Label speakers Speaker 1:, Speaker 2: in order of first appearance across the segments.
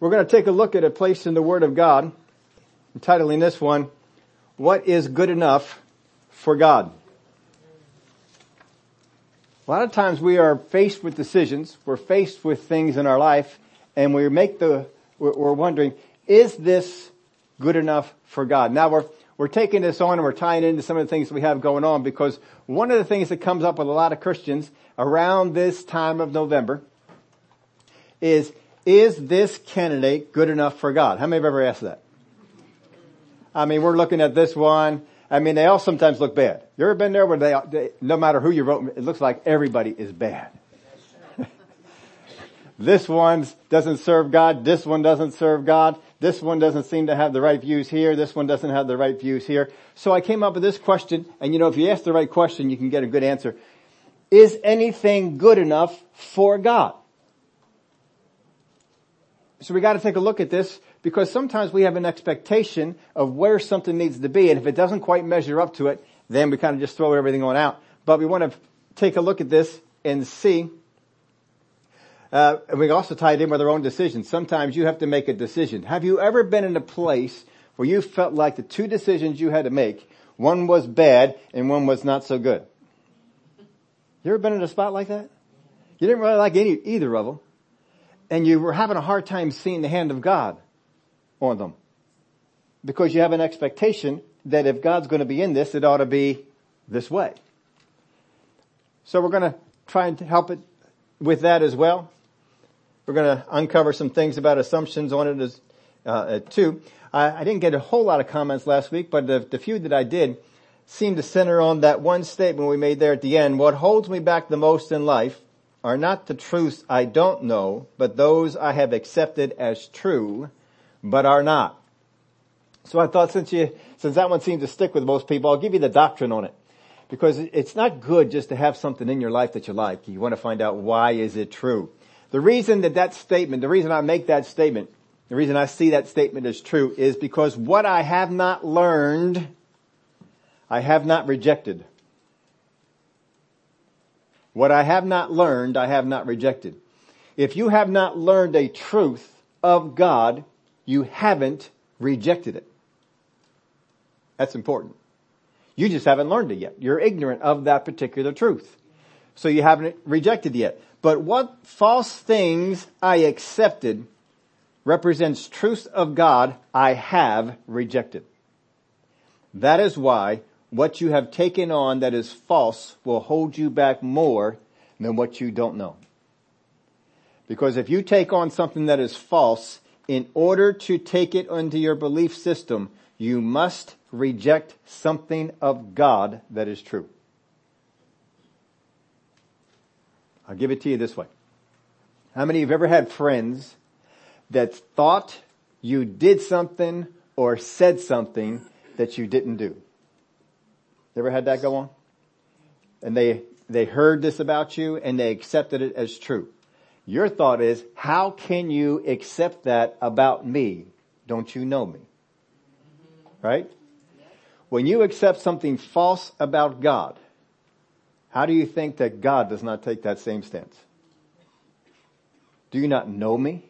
Speaker 1: We're going to take a look at a place in the Word of God, entitling this one, What is Good Enough for God? A lot of times we are faced with decisions, we're faced with things in our life, and we make the, we're wondering, is this good enough for God? Now we're, we're taking this on and we're tying into some of the things we have going on because one of the things that comes up with a lot of Christians around this time of November is, is this candidate good enough for God? How many have ever asked that? I mean, we're looking at this one. I mean, they all sometimes look bad. You ever been there where they, they no matter who you vote, it looks like everybody is bad. this one doesn't serve God. This one doesn't serve God. This one doesn't seem to have the right views here. This one doesn't have the right views here. So I came up with this question, and you know, if you ask the right question, you can get a good answer. Is anything good enough for God? So we gotta take a look at this because sometimes we have an expectation of where something needs to be and if it doesn't quite measure up to it, then we kind of just throw everything on out. But we want to take a look at this and see uh, and we also tie it in with our own decisions. Sometimes you have to make a decision. Have you ever been in a place where you felt like the two decisions you had to make, one was bad and one was not so good? You ever been in a spot like that? You didn't really like any, either of them and you were having a hard time seeing the hand of God on them. Because you have an expectation that if God's going to be in this, it ought to be this way. So we're going to try and help it with that as well. We're going to uncover some things about assumptions on it as uh, too. I, I, didn't get a whole lot of comments last week, but the, the few that I did seemed to center on that one statement we made there at the end. What holds me back the most in life are not the truths I don't know, but those I have accepted as true, but are not. So I thought since you, since that one seems to stick with most people, I'll give you the doctrine on it. Because it's not good just to have something in your life that you like. You want to find out why is it true. The reason that that statement, the reason I make that statement, the reason I see that statement as true is because what I have not learned, I have not rejected. What I have not learned, I have not rejected. If you have not learned a truth of God, you haven't rejected it. That's important. You just haven't learned it yet. You're ignorant of that particular truth. So you haven't rejected it yet. But what false things I accepted represents truths of God I have rejected. That is why what you have taken on that is false will hold you back more than what you don't know. Because if you take on something that is false, in order to take it into your belief system, you must reject something of God that is true. I'll give it to you this way. How many of you have ever had friends that thought you did something or said something that you didn't do? You ever had that go on? And they, they heard this about you and they accepted it as true. Your thought is, how can you accept that about me? Don't you know me? Right? When you accept something false about God, how do you think that God does not take that same stance? Do you not know me?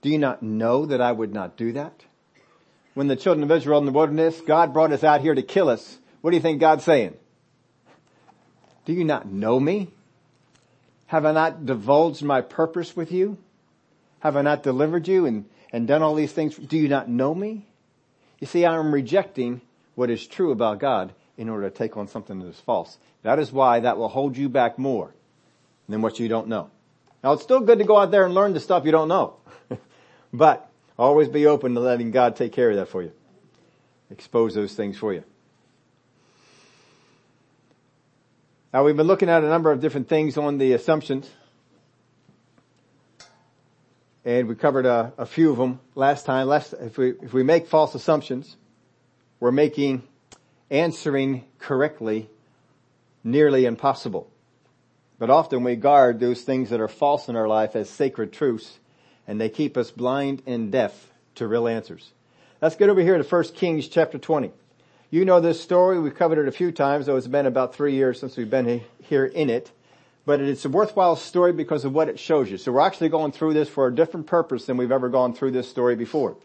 Speaker 1: Do you not know that I would not do that? When the children of Israel in the wilderness, God brought us out here to kill us. What do you think God's saying? Do you not know me? Have I not divulged my purpose with you? Have I not delivered you and, and done all these things? Do you not know me? You see, I am rejecting what is true about God in order to take on something that is false. That is why that will hold you back more than what you don't know. Now it's still good to go out there and learn the stuff you don't know. but always be open to letting God take care of that for you. Expose those things for you. Now we've been looking at a number of different things on the assumptions. And we covered a, a few of them last time. Last, if we, if we make false assumptions, we're making answering correctly nearly impossible. But often we guard those things that are false in our life as sacred truths and they keep us blind and deaf to real answers. Let's get over here to 1 Kings chapter 20. You know this story. We've covered it a few times, though it's been about three years since we've been here in it. but it's a worthwhile story because of what it shows you. So we're actually going through this for a different purpose than we've ever gone through this story before.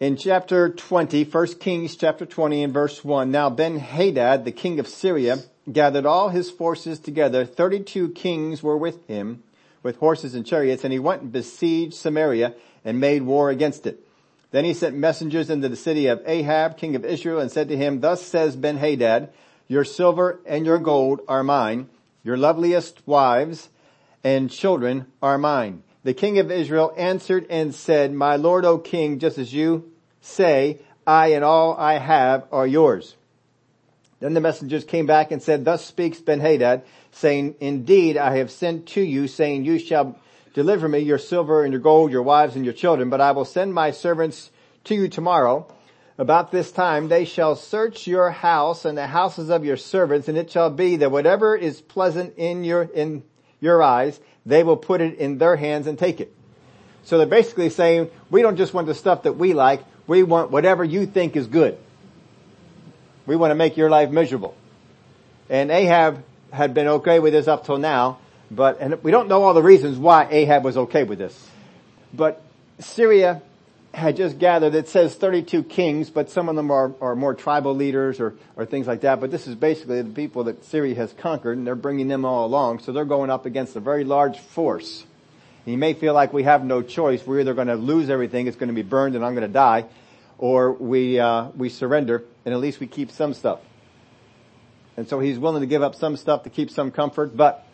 Speaker 1: In chapter 20, 1 Kings chapter 20 and verse 1, now Ben-Hadad, the king of Syria, gathered all his forces together. 32 kings were with him, with horses and chariots, and he went and besieged Samaria and made war against it. Then he sent messengers into the city of Ahab, king of Israel, and said to him, Thus says Ben-Hadad, your silver and your gold are mine, your loveliest wives and children are mine. The king of Israel answered and said, My lord, O king, just as you say, I and all I have are yours. Then the messengers came back and said, Thus speaks Ben-Hadad, saying, Indeed, I have sent to you, saying, You shall deliver me your silver and your gold, your wives and your children, but I will send my servants to you tomorrow. About this time they shall search your house and the houses of your servants, and it shall be that whatever is pleasant in your, in your eyes, they will put it in their hands and take it. So they're basically saying, we don't just want the stuff that we like, we want whatever you think is good. We want to make your life miserable. And Ahab had been okay with this up till now, but, and we don't know all the reasons why Ahab was okay with this. But Syria had just gathered, it says 32 kings, but some of them are, are more tribal leaders or, or things like that. But this is basically the people that Syria has conquered and they're bringing them all along. So they're going up against a very large force. And you may feel like we have no choice. We're either going to lose everything, it's going to be burned and I'm going to die, or we, uh, we surrender and at least we keep some stuff. And so he's willing to give up some stuff to keep some comfort, but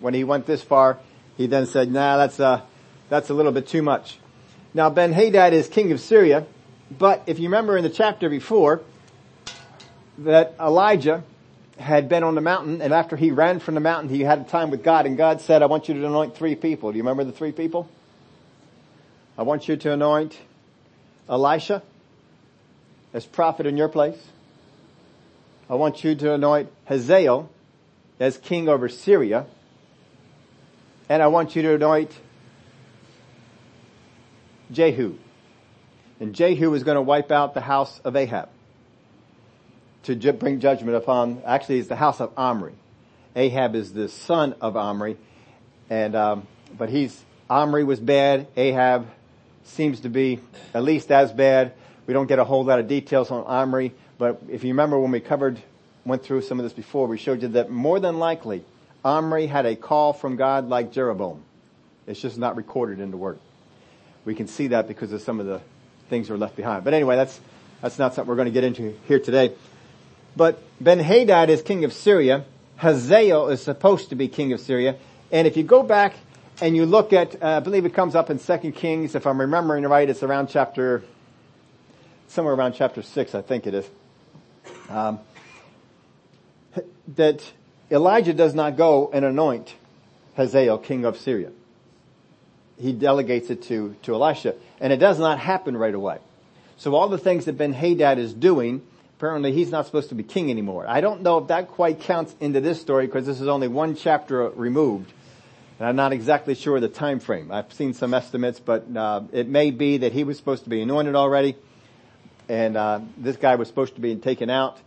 Speaker 1: when he went this far, he then said, nah, that's, uh, that's a little bit too much. Now Ben-Hadad is king of Syria, but if you remember in the chapter before, that Elijah had been on the mountain and after he ran from the mountain, he had a time with God and God said, I want you to anoint three people. Do you remember the three people? I want you to anoint Elisha as prophet in your place. I want you to anoint Hazael as king over Syria. And I want you to anoint Jehu. And Jehu is going to wipe out the house of Ahab to ju- bring judgment upon, actually it's the house of Omri. Ahab is the son of Omri and, um, but he's, Omri was bad. Ahab seems to be at least as bad. We don't get a whole lot of details on Omri, but if you remember when we covered, went through some of this before, we showed you that more than likely Omri had a call from God like Jeroboam. It's just not recorded in the Word. We can see that because of some of the things that are left behind. But anyway, that's, that's not something we're going to get into here today. But Ben-Hadad is king of Syria. Hazael is supposed to be king of Syria. And if you go back and you look at, uh, I believe it comes up in Second Kings, if I'm remembering right, it's around chapter, somewhere around chapter 6, I think it is. Um, that Elijah does not go and anoint Hazael king of Syria he delegates it to, to Elisha. And it does not happen right away. So all the things that Ben Hadad is doing, apparently he's not supposed to be king anymore. I don't know if that quite counts into this story because this is only one chapter removed. And I'm not exactly sure the time frame. I've seen some estimates, but uh, it may be that he was supposed to be anointed already, and uh, this guy was supposed to be taken out.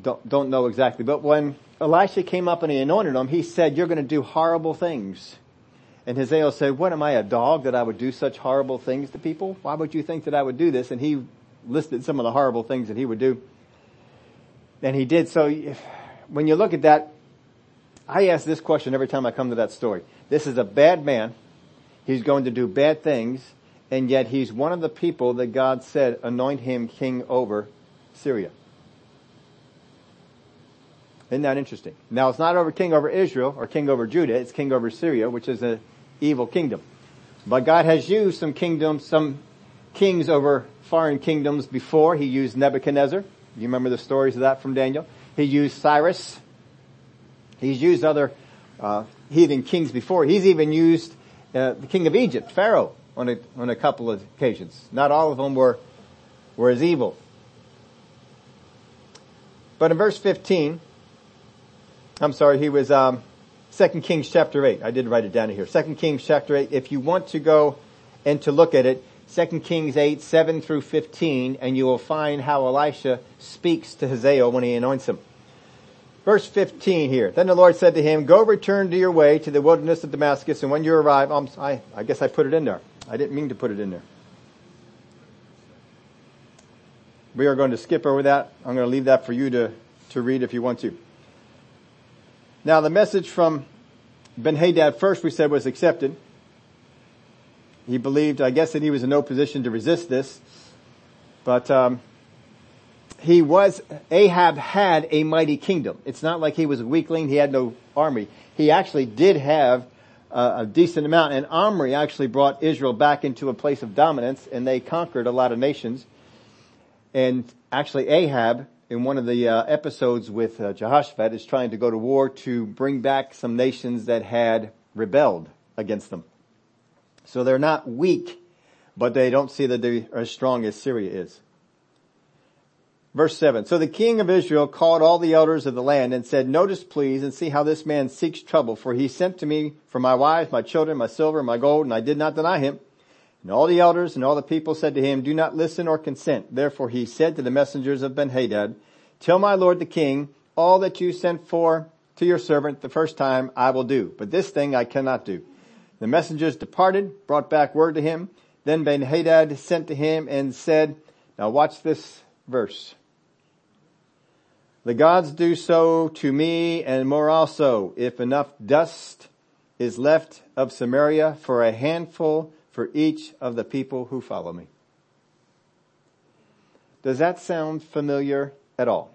Speaker 1: Don't don't know exactly. But when Elisha came up and he anointed him, he said, "You're going to do horrible things." And Hazael said, what am I, a dog that I would do such horrible things to people? Why would you think that I would do this? And he listed some of the horrible things that he would do. And he did. So when you look at that, I ask this question every time I come to that story. This is a bad man. He's going to do bad things. And yet he's one of the people that God said anoint him king over Syria. Isn't that interesting? Now it's not over king over Israel or king over Judah, it's king over Syria, which is an evil kingdom. But God has used some kingdoms, some kings over foreign kingdoms before. He used Nebuchadnezzar. You remember the stories of that from Daniel? He used Cyrus. He's used other uh, heathen kings before. He's even used uh, the king of Egypt, Pharaoh, on a, on a couple of occasions. Not all of them were, were as evil. But in verse 15, I'm sorry, he was, um, 2 Kings chapter 8. I did write it down here. 2 Kings chapter 8. If you want to go and to look at it, 2 Kings 8, 7 through 15, and you will find how Elisha speaks to Hazael when he anoints him. Verse 15 here. Then the Lord said to him, go return to your way to the wilderness of Damascus and when you arrive, I, I guess I put it in there. I didn't mean to put it in there. We are going to skip over that. I'm going to leave that for you to, to read if you want to. Now the message from Ben-Hadad first we said was accepted. He believed, I guess that he was in no position to resist this, but um, he was, Ahab had a mighty kingdom. It's not like he was a weakling, he had no army. He actually did have uh, a decent amount, and Omri actually brought Israel back into a place of dominance, and they conquered a lot of nations. And actually Ahab, in one of the uh, episodes with uh, Jehoshaphat, is trying to go to war to bring back some nations that had rebelled against them. So they're not weak, but they don't see that they're as strong as Syria is. Verse 7. So the king of Israel called all the elders of the land and said, Notice please and see how this man seeks trouble, for he sent to me for my wives, my children, my silver, my gold, and I did not deny him. And all the elders and all the people said to him, Do not listen or consent. Therefore he said to the messengers of Ben-Hadad, Tell my lord the king, all that you sent for to your servant the first time I will do, but this thing I cannot do. The messengers departed, brought back word to him. Then Ben-Hadad sent to him and said, now watch this verse. The gods do so to me and more also, if enough dust is left of Samaria for a handful for each of the people who follow me. Does that sound familiar at all?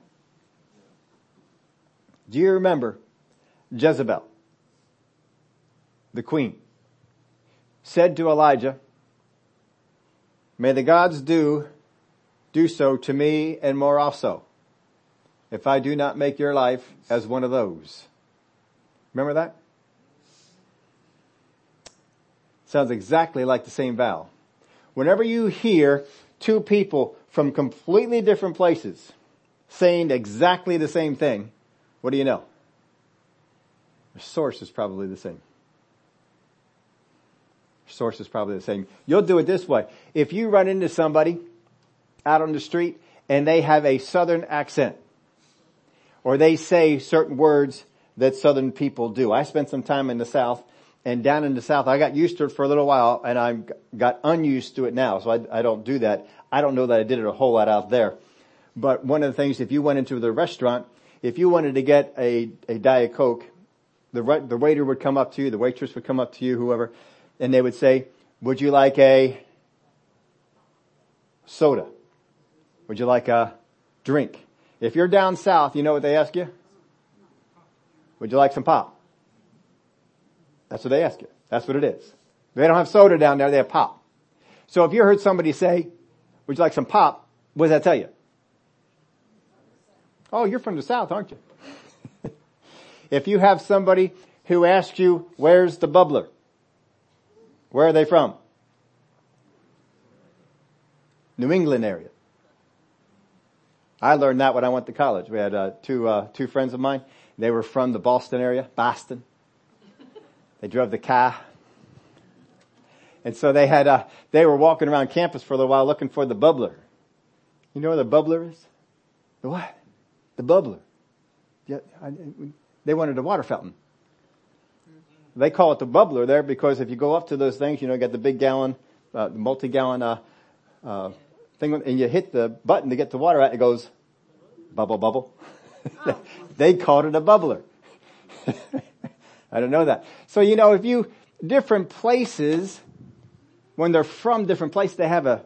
Speaker 1: Do you remember Jezebel, the queen, said to Elijah, may the gods do, do so to me and more also, if I do not make your life as one of those. Remember that? Sounds exactly like the same vowel. Whenever you hear two people from completely different places saying exactly the same thing, what do you know? The source is probably the same. Source is probably the same. You'll do it this way. If you run into somebody out on the street and they have a southern accent, or they say certain words that southern people do. I spent some time in the south and down in the south, I got used to it for a little while and I got unused to it now. So I, I don't do that. I don't know that I did it a whole lot out there. But one of the things, if you went into the restaurant, if you wanted to get a, a Diet Coke, the, the waiter would come up to you, the waitress would come up to you, whoever, and they would say, would you like a soda? Would you like a drink? If you're down south, you know what they ask you? Would you like some pop? That's what they ask you. That's what it is. They don't have soda down there, they have pop. So if you heard somebody say, would you like some pop? What does that tell you? Oh, you're from the South, aren't you? if you have somebody who asks you, where's the bubbler? Where are they from? New England area. I learned that when I went to college. We had uh, two uh, two friends of mine. They were from the Boston area, Boston. They drove the car. And so they had, uh, they were walking around campus for a little while looking for the bubbler. You know where the bubbler is? The what? The bubbler. Yeah, I, they wanted a water fountain. They call it the bubbler there because if you go up to those things, you know, you got the big gallon, uh, multi-gallon, uh, uh, thing, and you hit the button to get the water out, it goes bubble, bubble. They called it a bubbler. I don't know that. So, you know, if you, different places, when they're from different places, they have a,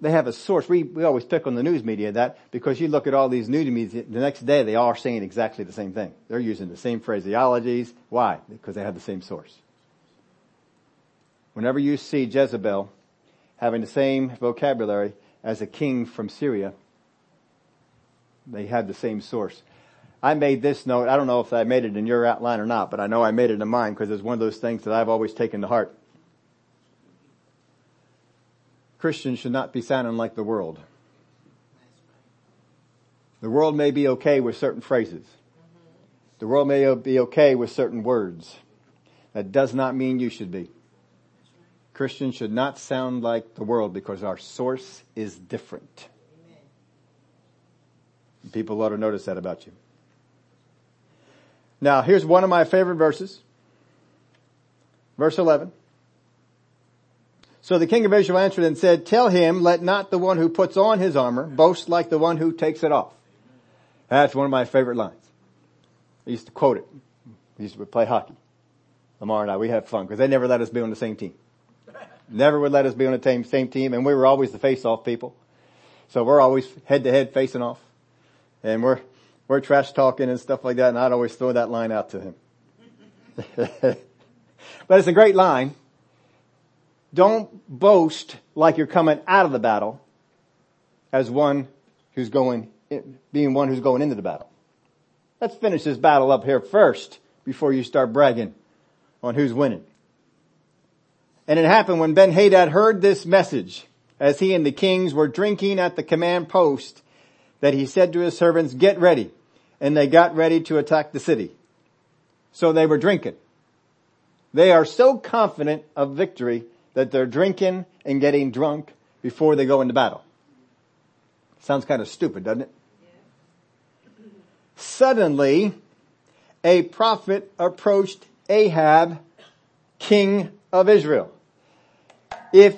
Speaker 1: they have a source. We, we always pick on the news media that because you look at all these news media, the next day they are saying exactly the same thing. They're using the same phraseologies. Why? Because they have the same source. Whenever you see Jezebel having the same vocabulary as a king from Syria, they have the same source. I made this note. I don't know if I made it in your outline or not, but I know I made it in mine because it's one of those things that I've always taken to heart. Christians should not be sounding like the world. The world may be okay with certain phrases. The world may be okay with certain words. That does not mean you should be. Christians should not sound like the world because our source is different. People ought to notice that about you. Now here's one of my favorite verses. Verse 11. So the king of Israel answered and said, tell him, let not the one who puts on his armor boast like the one who takes it off. That's one of my favorite lines. I used to quote it. We used to play hockey. Lamar and I, we had fun because they never let us be on the same team. Never would let us be on the same, same team and we were always the face-off people. So we're always head to head facing off. And we're, we're trash talking and stuff like that and I'd always throw that line out to him. but it's a great line. Don't boast like you're coming out of the battle as one who's going, being one who's going into the battle. Let's finish this battle up here first before you start bragging on who's winning. And it happened when Ben Hadad heard this message as he and the kings were drinking at the command post that he said to his servants, get ready. And they got ready to attack the city. So they were drinking. They are so confident of victory that they're drinking and getting drunk before they go into battle. Sounds kind of stupid, doesn't it? Yeah. Suddenly, a prophet approached Ahab, king of Israel. If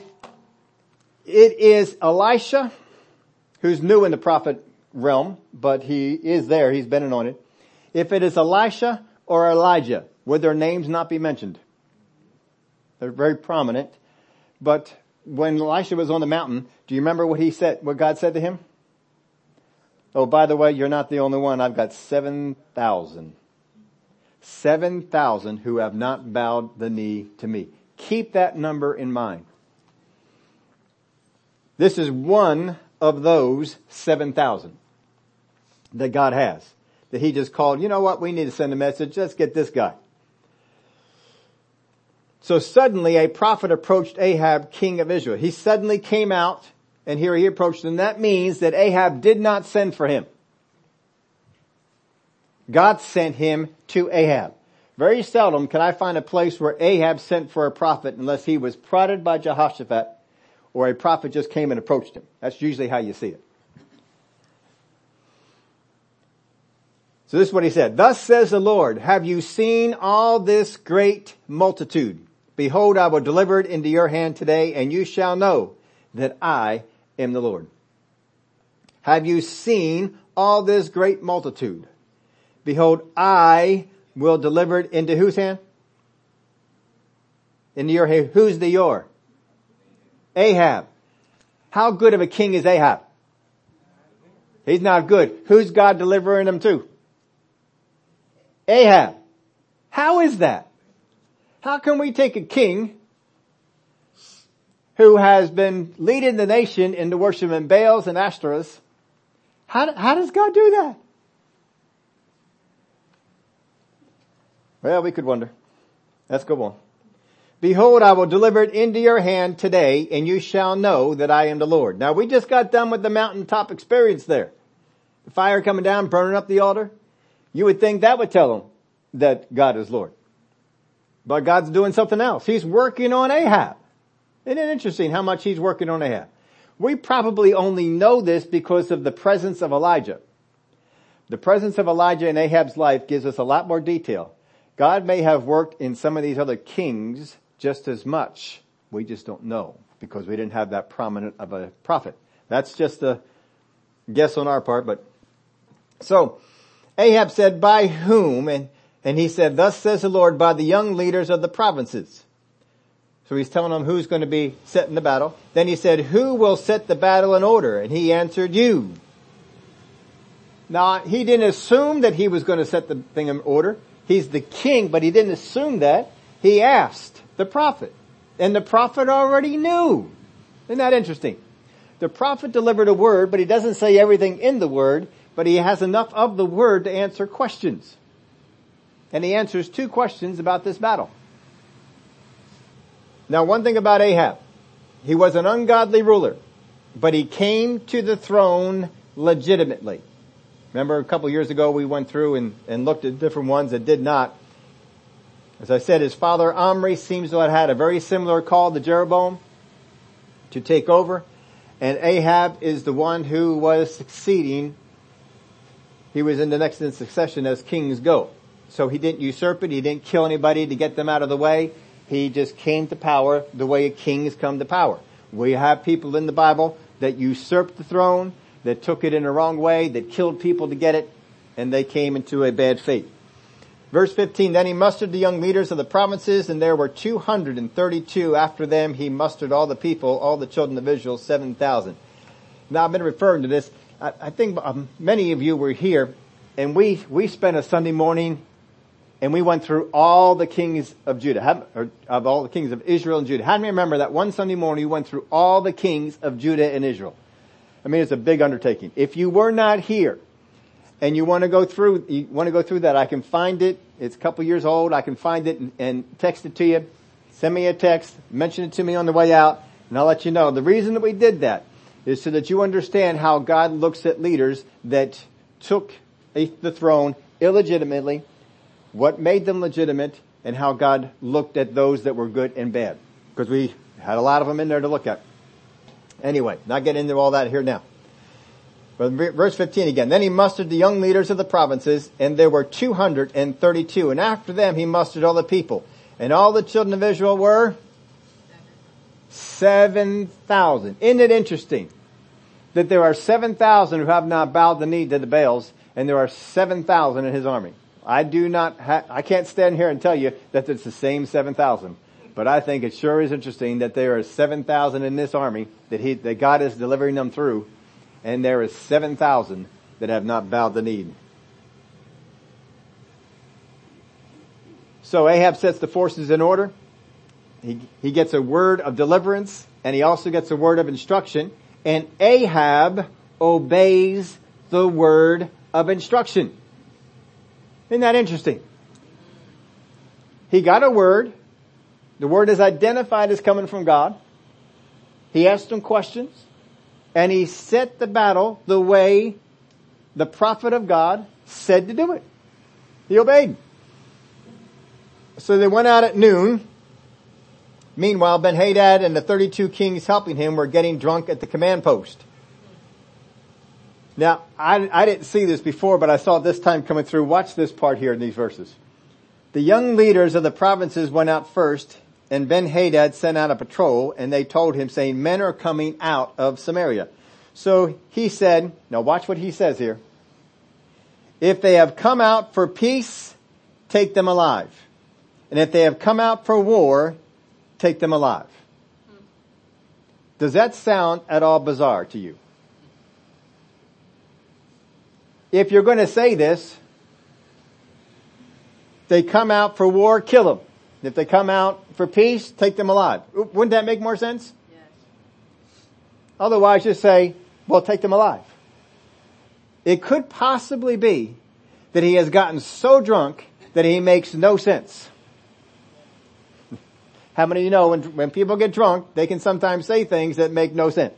Speaker 1: it is Elisha, who's new in the prophet realm, but he is there, he's been anointed. If it is Elisha or Elijah, would their names not be mentioned? They're very prominent. But when Elisha was on the mountain, do you remember what he said, what God said to him? Oh, by the way, you're not the only one. I've got 7,000. 7,000 who have not bowed the knee to me. Keep that number in mind. This is one of those 7,000 that God has. That he just called, you know what, we need to send a message. Let's get this guy. So suddenly a prophet approached Ahab, king of Israel. He suddenly came out and here he approached and that means that Ahab did not send for him. God sent him to Ahab. Very seldom can I find a place where Ahab sent for a prophet unless he was prodded by Jehoshaphat or a prophet just came and approached him. That's usually how you see it. So this is what he said. Thus says the Lord, have you seen all this great multitude? Behold, I will deliver it into your hand today and you shall know that I am the Lord. Have you seen all this great multitude? Behold, I will deliver it into whose hand? Into your hand. Who's the your? Ahab. How good of a king is Ahab? He's not good. Who's God delivering him to? Ahab. How is that? How can we take a king who has been leading the nation into worshiping Baals and Ashtoreths? How, how does God do that? Well, we could wonder. Let's go on. Behold, I will deliver it into your hand today and you shall know that I am the Lord. Now we just got done with the mountaintop experience there. The fire coming down, burning up the altar. You would think that would tell them that God is Lord. But God's doing something else. He's working on Ahab. Isn't it interesting how much he's working on Ahab? We probably only know this because of the presence of Elijah. The presence of Elijah in Ahab's life gives us a lot more detail. God may have worked in some of these other kings just as much. We just don't know because we didn't have that prominent of a prophet. That's just a guess on our part, but so Ahab said, by whom? And, and he said, thus says the Lord, by the young leaders of the provinces. So he's telling them who's going to be setting the battle. Then he said, who will set the battle in order? And he answered, you. Now, he didn't assume that he was going to set the thing in order. He's the king, but he didn't assume that. He asked the prophet. And the prophet already knew. Isn't that interesting? The prophet delivered a word, but he doesn't say everything in the word, but he has enough of the word to answer questions. And he answers two questions about this battle. Now one thing about Ahab, he was an ungodly ruler, but he came to the throne legitimately. Remember a couple years ago we went through and, and looked at different ones that did not. As I said, his father Omri seems to have had a very similar call to Jeroboam to take over. And Ahab is the one who was succeeding. He was in the next in succession as kings go. So he didn't usurp it. He didn't kill anybody to get them out of the way. He just came to power the way a king has come to power. We have people in the Bible that usurped the throne, that took it in the wrong way, that killed people to get it, and they came into a bad fate. Verse 15, then he mustered the young leaders of the provinces, and there were 232. After them he mustered all the people, all the children of Israel, 7,000. Now I've been referring to this. I, I think um, many of you were here, and we, we spent a Sunday morning, and we went through all the kings of Judah, or of all the kings of Israel and Judah. How do you remember that one Sunday morning we went through all the kings of Judah and Israel? I mean, it's a big undertaking. If you were not here, and you want to go through, you want to go through that, I can find it. It's a couple years old. I can find it and, and text it to you. Send me a text, mention it to me on the way out, and I'll let you know. The reason that we did that is so that you understand how God looks at leaders that took a, the throne illegitimately, what made them legitimate, and how God looked at those that were good and bad. Because we had a lot of them in there to look at. Anyway, not getting into all that here now. But verse 15 again. Then he mustered the young leaders of the provinces, and there were 232. And after them he mustered all the people. And all the children of Israel were 7,000. Isn't it interesting that there are 7,000 who have not bowed the knee to the Baals, and there are 7,000 in his army? I do not ha- I can't stand here and tell you that it's the same 7,000. But I think it sure is interesting that there are 7,000 in this army that he, that God is delivering them through and there is 7,000 that have not bowed the knee. So Ahab sets the forces in order. He, he gets a word of deliverance and he also gets a word of instruction and Ahab obeys the word of instruction. Isn't that interesting? He got a word. The word is identified as coming from God. He asked him questions and he set the battle the way the prophet of God said to do it. He obeyed. So they went out at noon. Meanwhile, Ben-Hadad and the 32 kings helping him were getting drunk at the command post. Now, I, I didn't see this before, but I saw it this time coming through. Watch this part here in these verses. The young leaders of the provinces went out first and Ben-Hadad sent out a patrol and they told him saying, men are coming out of Samaria. So he said, now watch what he says here. If they have come out for peace, take them alive. And if they have come out for war, take them alive. Does that sound at all bizarre to you? If you're going to say this, they come out for war, kill them. If they come out for peace, take them alive. Wouldn't that make more sense? Yes. Otherwise just say, well take them alive. It could possibly be that he has gotten so drunk that he makes no sense. How many of you know when, when people get drunk, they can sometimes say things that make no sense?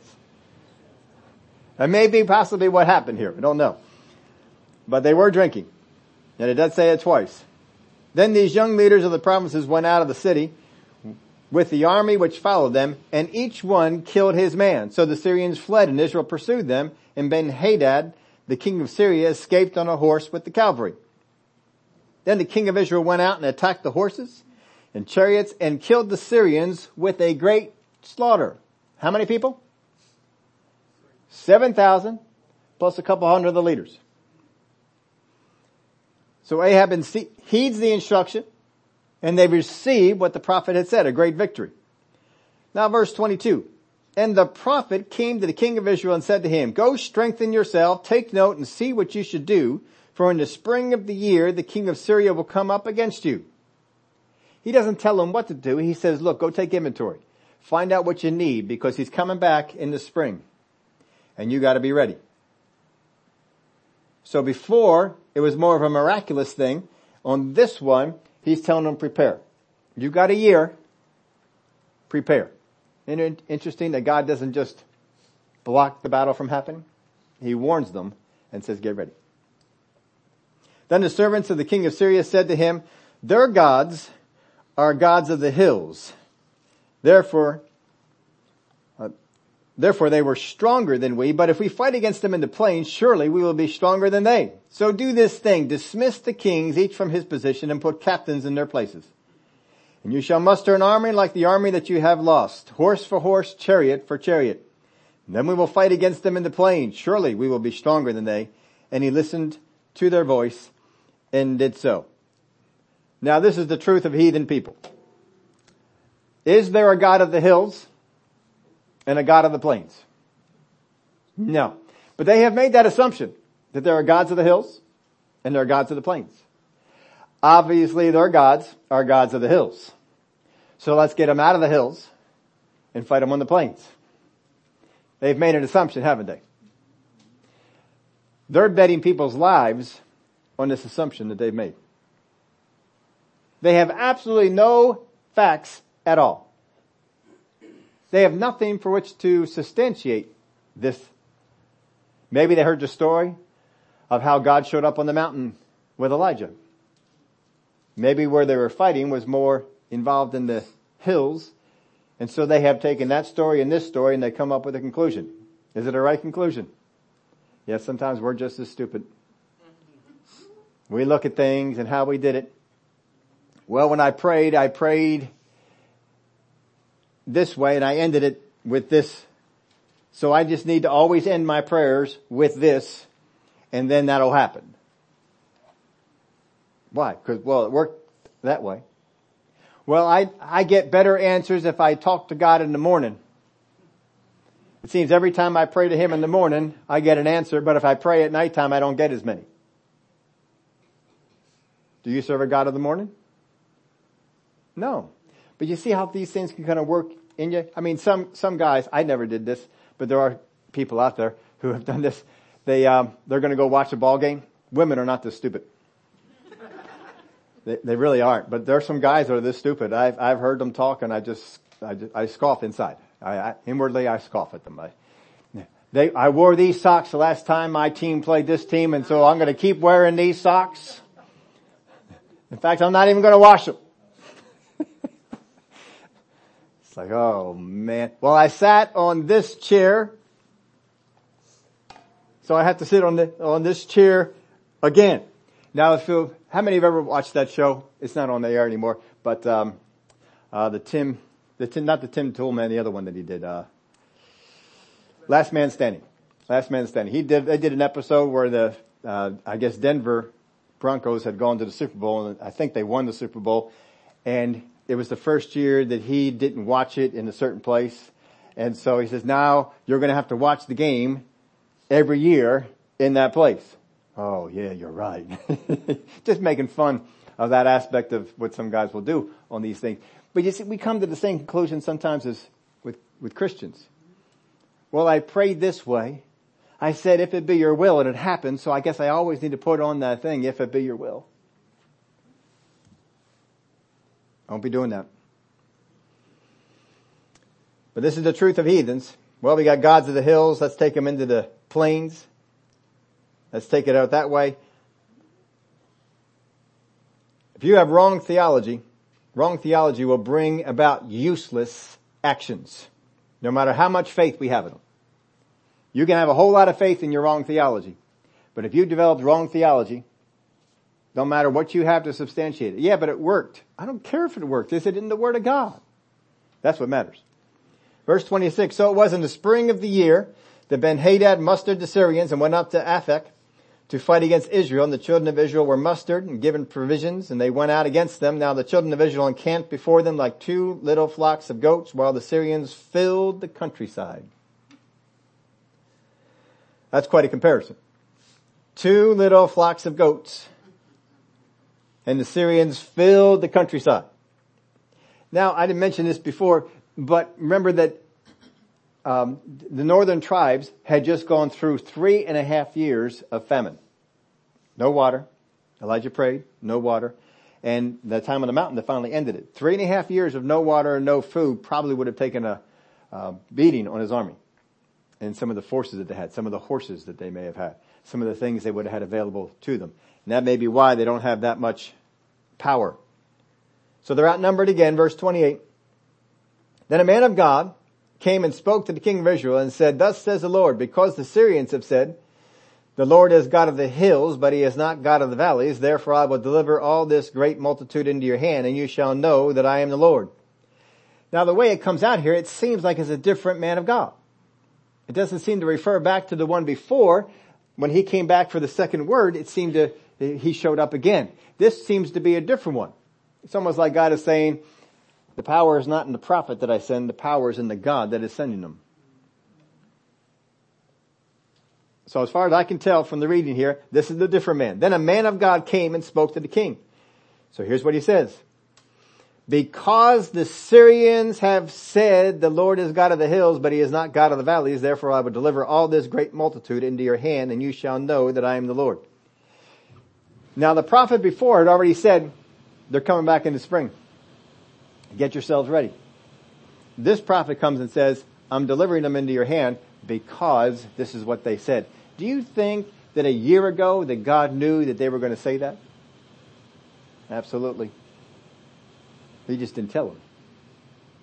Speaker 1: That may be possibly what happened here. I don't know. But they were drinking. And it does say it twice. Then these young leaders of the provinces went out of the city with the army which followed them, and each one killed his man. So the Syrians fled, and Israel pursued them, and Ben-Hadad, the king of Syria, escaped on a horse with the cavalry. Then the king of Israel went out and attacked the horses and chariots and killed the Syrians with a great slaughter. How many people? 7,000 plus a couple hundred of the leaders. So Ahab heeds the instruction and they receive what the prophet had said, a great victory. Now verse 22. And the prophet came to the king of Israel and said to him, Go strengthen yourself, take note and see what you should do, for in the spring of the year the king of Syria will come up against you. He doesn't tell him what to do. He says, look, go take inventory. Find out what you need because he's coming back in the spring. And you gotta be ready. So before, it was more of a miraculous thing. On this one, he's telling them prepare. You got a year, prepare. Isn't interesting that God doesn't just block the battle from happening? He warns them and says, get ready. Then the servants of the king of Syria said to him, their gods are gods of the hills. Therefore, Therefore they were stronger than we, but if we fight against them in the plain, surely we will be stronger than they. So do this thing, dismiss the kings each from his position and put captains in their places. And you shall muster an army like the army that you have lost, horse for horse, chariot for chariot. And then we will fight against them in the plain. Surely we will be stronger than they. And he listened to their voice and did so. Now this is the truth of heathen people. Is there a God of the hills? And a God of the plains? No. But they have made that assumption that there are gods of the hills and there are gods of the plains. Obviously their gods are gods of the hills. So let's get them out of the hills and fight them on the plains. They've made an assumption, haven't they? They're betting people's lives on this assumption that they've made. They have absolutely no facts at all. They have nothing for which to substantiate this. Maybe they heard the story of how God showed up on the mountain with Elijah. Maybe where they were fighting was more involved in the hills. And so they have taken that story and this story and they come up with a conclusion. Is it a right conclusion? Yes, sometimes we're just as stupid. We look at things and how we did it. Well, when I prayed, I prayed this way and I ended it with this. So I just need to always end my prayers with this and then that'll happen. Why? Cause, well, it worked that way. Well, I, I get better answers if I talk to God in the morning. It seems every time I pray to Him in the morning, I get an answer, but if I pray at nighttime, I don't get as many. Do you serve a God of the morning? No. But you see how these things can kind of work in you? I mean, some, some guys, I never did this, but there are people out there who have done this. They, um, they're gonna go watch a ball game. Women are not this stupid. they, they really aren't, but there are some guys that are this stupid. I've, I've heard them talk and I just, I, just, I scoff inside. I, I, inwardly I scoff at them. I, they, I wore these socks the last time my team played this team and so I'm gonna keep wearing these socks. In fact, I'm not even gonna wash them. It's like, oh man. Well, I sat on this chair. So I have to sit on the, on this chair again. Now if you, how many have ever watched that show? It's not on the air anymore, but, um, uh, the Tim, the Tim, not the Tim Toolman, the other one that he did, uh, Last Man Standing. Last Man Standing. He did, they did an episode where the, uh, I guess Denver Broncos had gone to the Super Bowl and I think they won the Super Bowl and it was the first year that he didn't watch it in a certain place. And so he says, now you're going to have to watch the game every year in that place. Oh yeah, you're right. Just making fun of that aspect of what some guys will do on these things. But you see, we come to the same conclusion sometimes as with, with Christians. Well, I prayed this way. I said, if it be your will, and it happened, so I guess I always need to put on that thing, if it be your will. Don't be doing that. But this is the truth of heathens. Well, we got gods of the hills. Let's take them into the plains. Let's take it out that way. If you have wrong theology, wrong theology will bring about useless actions, no matter how much faith we have in them. You can have a whole lot of faith in your wrong theology, but if you developed wrong theology, don't matter what you have to substantiate it. Yeah, but it worked. I don't care if it worked. Is it in the Word of God? That's what matters. Verse 26, so it was in the spring of the year that Ben-Hadad mustered the Syrians and went up to Aphek to fight against Israel. And the children of Israel were mustered and given provisions and they went out against them. Now the children of Israel encamped before them like two little flocks of goats while the Syrians filled the countryside. That's quite a comparison. Two little flocks of goats and the Syrians filled the countryside. Now, I didn't mention this before, but remember that um, the northern tribes had just gone through three and a half years of famine. No water. Elijah prayed, no water. And the time on the mountain that finally ended it. Three and a half years of no water and no food probably would have taken a, a beating on his army. And some of the forces that they had, some of the horses that they may have had, some of the things they would have had available to them. And that may be why they don't have that much power. So they're outnumbered again, verse 28. Then a man of God came and spoke to the king of Israel and said, Thus says the Lord, because the Syrians have said, the Lord is God of the hills, but he is not God of the valleys. Therefore I will deliver all this great multitude into your hand and you shall know that I am the Lord. Now the way it comes out here, it seems like it's a different man of God. It doesn't seem to refer back to the one before. When he came back for the second word, it seemed to, he showed up again. This seems to be a different one. It's almost like God is saying, the power is not in the prophet that I send, the power is in the God that is sending them. So as far as I can tell from the reading here, this is the different man. Then a man of God came and spoke to the king. So here's what he says. Because the Syrians have said the Lord is God of the hills, but he is not God of the valleys, therefore I will deliver all this great multitude into your hand and you shall know that I am the Lord. Now the prophet before had already said they're coming back in the spring. Get yourselves ready. This prophet comes and says, I'm delivering them into your hand because this is what they said. Do you think that a year ago that God knew that they were going to say that? Absolutely. He just didn't tell them.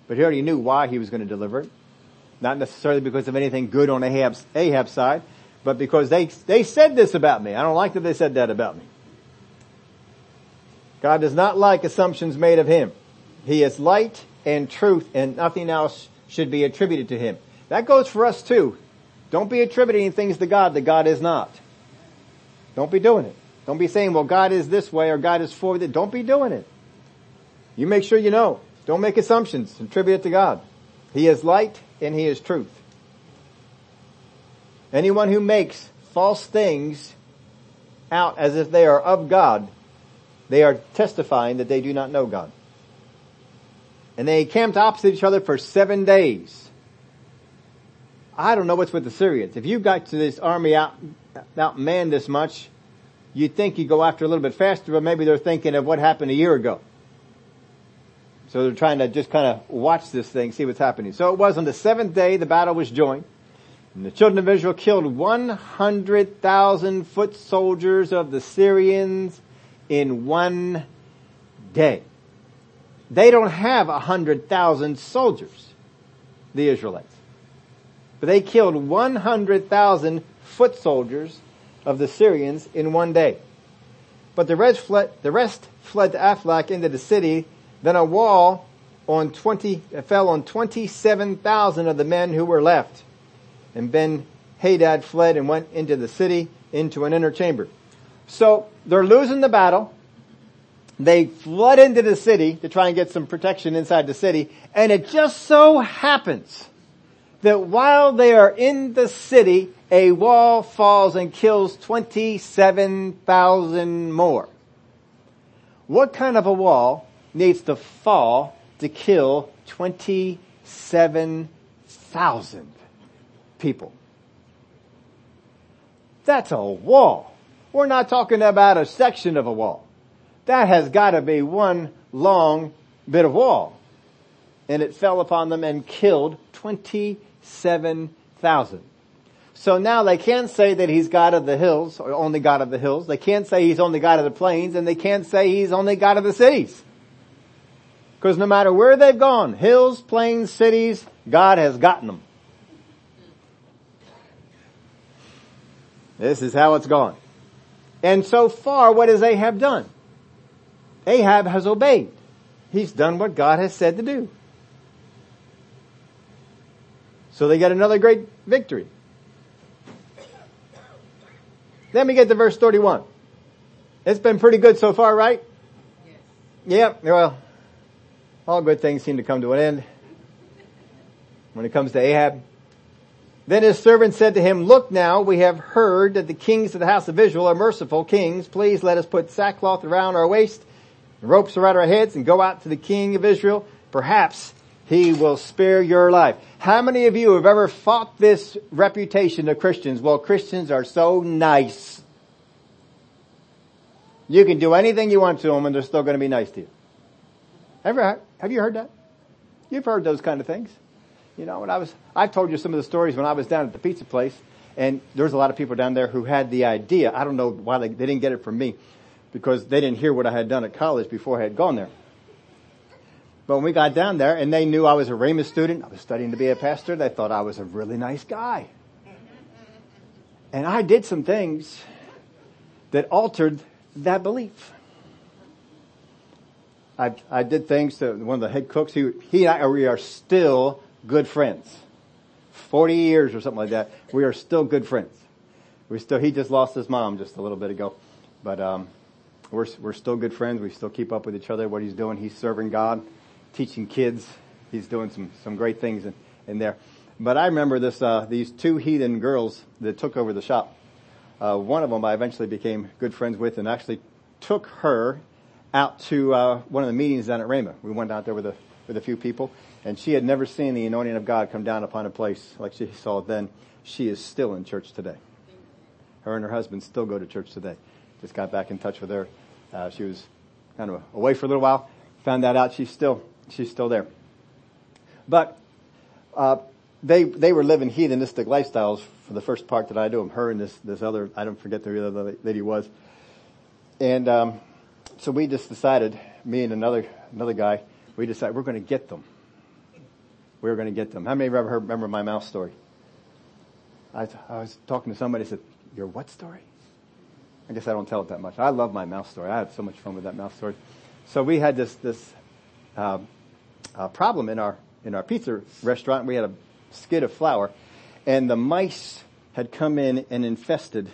Speaker 1: But he already knew why he was going to deliver it. Not necessarily because of anything good on Ahab's, Ahab's side, but because they, they said this about me. I don't like that they said that about me. God does not like assumptions made of him. He is light and truth and nothing else should be attributed to him. That goes for us too. Don't be attributing things to God that God is not. Don't be doing it. Don't be saying, well, God is this way or God is for that. Don't be doing it. You make sure you know. Don't make assumptions. Attribute it to God. He is light and He is truth. Anyone who makes false things out as if they are of God, they are testifying that they do not know God. And they camped opposite each other for seven days. I don't know what's with the Syrians. If you got to this army out, outmanned this much, you'd think you'd go after a little bit faster, but maybe they're thinking of what happened a year ago. So they're trying to just kind of watch this thing, see what's happening. So it was on the seventh day the battle was joined. And the children of Israel killed 100,000 foot soldiers of the Syrians in one day. They don't have a 100,000 soldiers, the Israelites. But they killed 100,000 foot soldiers of the Syrians in one day. But the rest fled, the rest fled to Aphek into the city. Then a wall on 20, fell on 27,000 of the men who were left. And Ben Hadad fled and went into the city into an inner chamber. So they're losing the battle. They flood into the city to try and get some protection inside the city. And it just so happens that while they are in the city, a wall falls and kills 27,000 more. What kind of a wall needs to fall to kill 27,000 people? That's a wall. We're not talking about a section of a wall. That has got to be one long bit of wall. And it fell upon them and killed 27,000 So now they can't say that he's God of the hills, or only God of the hills. They can't say he's only God of the plains, and they can't say he's only God of the cities. Because no matter where they've gone, hills, plains, cities, God has gotten them. This is how it's gone. And so far, what has Ahab done? Ahab has obeyed. He's done what God has said to do. So they get another great victory. Then we get to verse 31. It's been pretty good so far, right? Yes. Yep, well, all good things seem to come to an end. When it comes to Ahab. Then his servant said to him, look now, we have heard that the kings of the house of Israel are merciful kings. Please let us put sackcloth around our waist, ropes around our heads, and go out to the king of Israel. Perhaps he will spare your life. How many of you have ever fought this reputation of Christians? Well, Christians are so nice. You can do anything you want to them and they're still going to be nice to you. Ever, have you heard that? You've heard those kind of things. You know, when I was, I've told you some of the stories when I was down at the pizza place and there was a lot of people down there who had the idea. I don't know why they, they didn't get it from me because they didn't hear what I had done at college before I had gone there. But when we got down there and they knew I was a Rhema student, I was studying to be a pastor, they thought I was a really nice guy. And I did some things that altered that belief. I, I did things to one of the head cooks. He, he and I, we are still good friends. 40 years or something like that. We are still good friends. We still, he just lost his mom just a little bit ago. But, um, we're, we're still good friends. We still keep up with each other. What he's doing, he's serving God, teaching kids. He's doing some, some great things in, in there. But I remember this, uh, these two heathen girls that took over the shop. Uh, one of them I eventually became good friends with and actually took her out to, uh, one of the meetings down at Rhema. We went out there with a, with a few people and she had never seen the anointing of God come down upon a place like she saw it then. She is still in church today. Her and her husband still go to church today. Just got back in touch with her. Uh, she was kind of away for a little while. Found that out. She's still, she's still there. But, uh, they they were living heathenistic lifestyles for the first part that I do. Her and this this other I don't forget the other lady was, and um, so we just decided, me and another another guy, we decided we're going to get them. We were going to get them. How many of you ever heard, remember my mouse story? I, I was talking to somebody I said, "Your what story?" I guess I don't tell it that much. I love my mouse story. I had so much fun with that mouse story. So we had this this uh, uh, problem in our in our pizza restaurant. We had a skid of flour, and the mice had come in and infested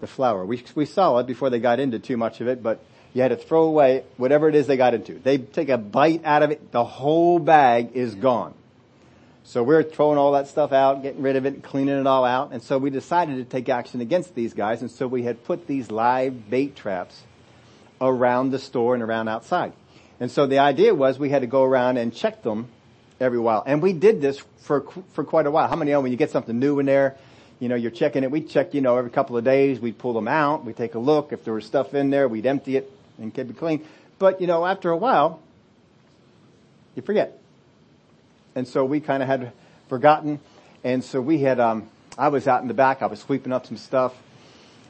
Speaker 1: the flour. We, we saw it before they got into too much of it, but you had to throw away whatever it is they got into. They take a bite out of it, the whole bag is gone. So we're throwing all that stuff out, getting rid of it, cleaning it all out, and so we decided to take action against these guys, and so we had put these live bait traps around the store and around outside. And so the idea was we had to go around and check them every while. And we did this for, for quite a while. How many of know when you get something new in there, you know, you're checking it. We check, you know, every couple of days, we'd pull them out, we'd take a look. If there was stuff in there, we'd empty it and keep it clean. But, you know, after a while, you forget. And so we kind of had forgotten. And so we had, um, I was out in the back, I was sweeping up some stuff,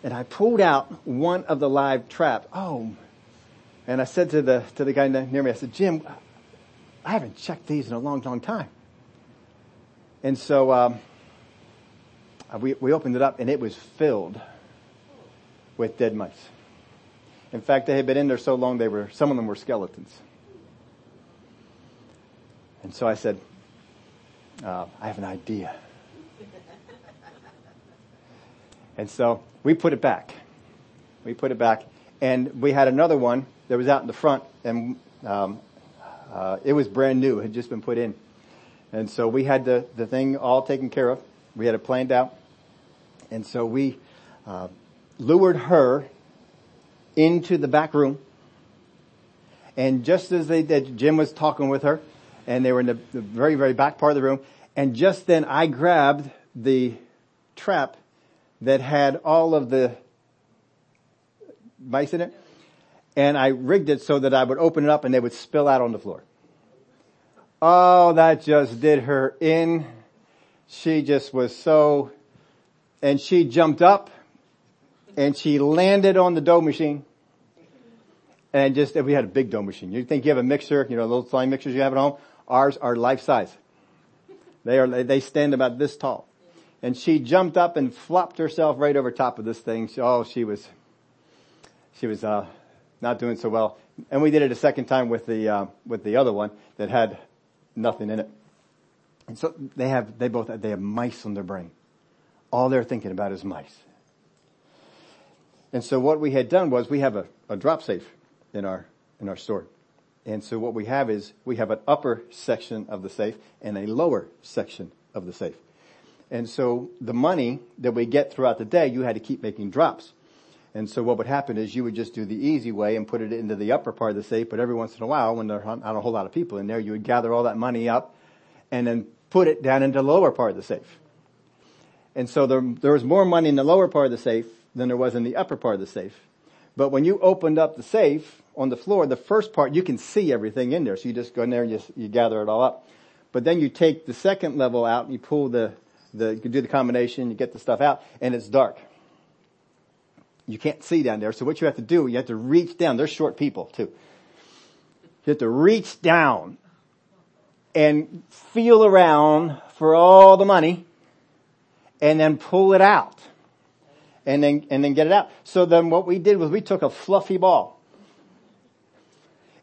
Speaker 1: and I pulled out one of the live traps. Oh, and I said to the, to the guy near me, I said, Jim, I haven't checked these in a long, long time. And so um, we, we opened it up and it was filled with dead mice. In fact, they had been in there so long they were, some of them were skeletons. And so I said, uh, I have an idea. and so we put it back. We put it back and we had another one that was out in the front and um, uh, it was brand new, it had just been put in. And so we had the, the thing all taken care of. We had it planned out. And so we, uh, lured her into the back room. And just as they did, Jim was talking with her and they were in the, the very, very back part of the room. And just then I grabbed the trap that had all of the mice in it and I rigged it so that I would open it up and they would spill out on the floor. Oh, that just did her in. She just was so, and she jumped up and she landed on the dough machine. And just, we had a big dough machine. You think you have a mixer, you know, those slime mixers you have at home? Ours are life size. They are, they stand about this tall. And she jumped up and flopped herself right over top of this thing. Oh, she was, she was, uh, not doing so well. And we did it a second time with the, uh, with the other one that had nothing in it. And so they have, they both, they have mice on their brain. All they're thinking about is mice. And so what we had done was we have a, a drop safe in our, in our store. And so what we have is we have an upper section of the safe and a lower section of the safe. And so the money that we get throughout the day, you had to keep making drops. And so what would happen is you would just do the easy way and put it into the upper part of the safe, but every once in a while when there aren't a whole lot of people in there, you would gather all that money up and then put it down into the lower part of the safe. And so there, there was more money in the lower part of the safe than there was in the upper part of the safe. But when you opened up the safe on the floor, the first part, you can see everything in there. So you just go in there and you, you gather it all up. But then you take the second level out and you pull the, the, you do the combination, you get the stuff out, and it's dark you can't see down there. So what you have to do, you have to reach down. They're short people too. You have to reach down and feel around for all the money and then pull it out and then, and then get it out. So then what we did was we took a fluffy ball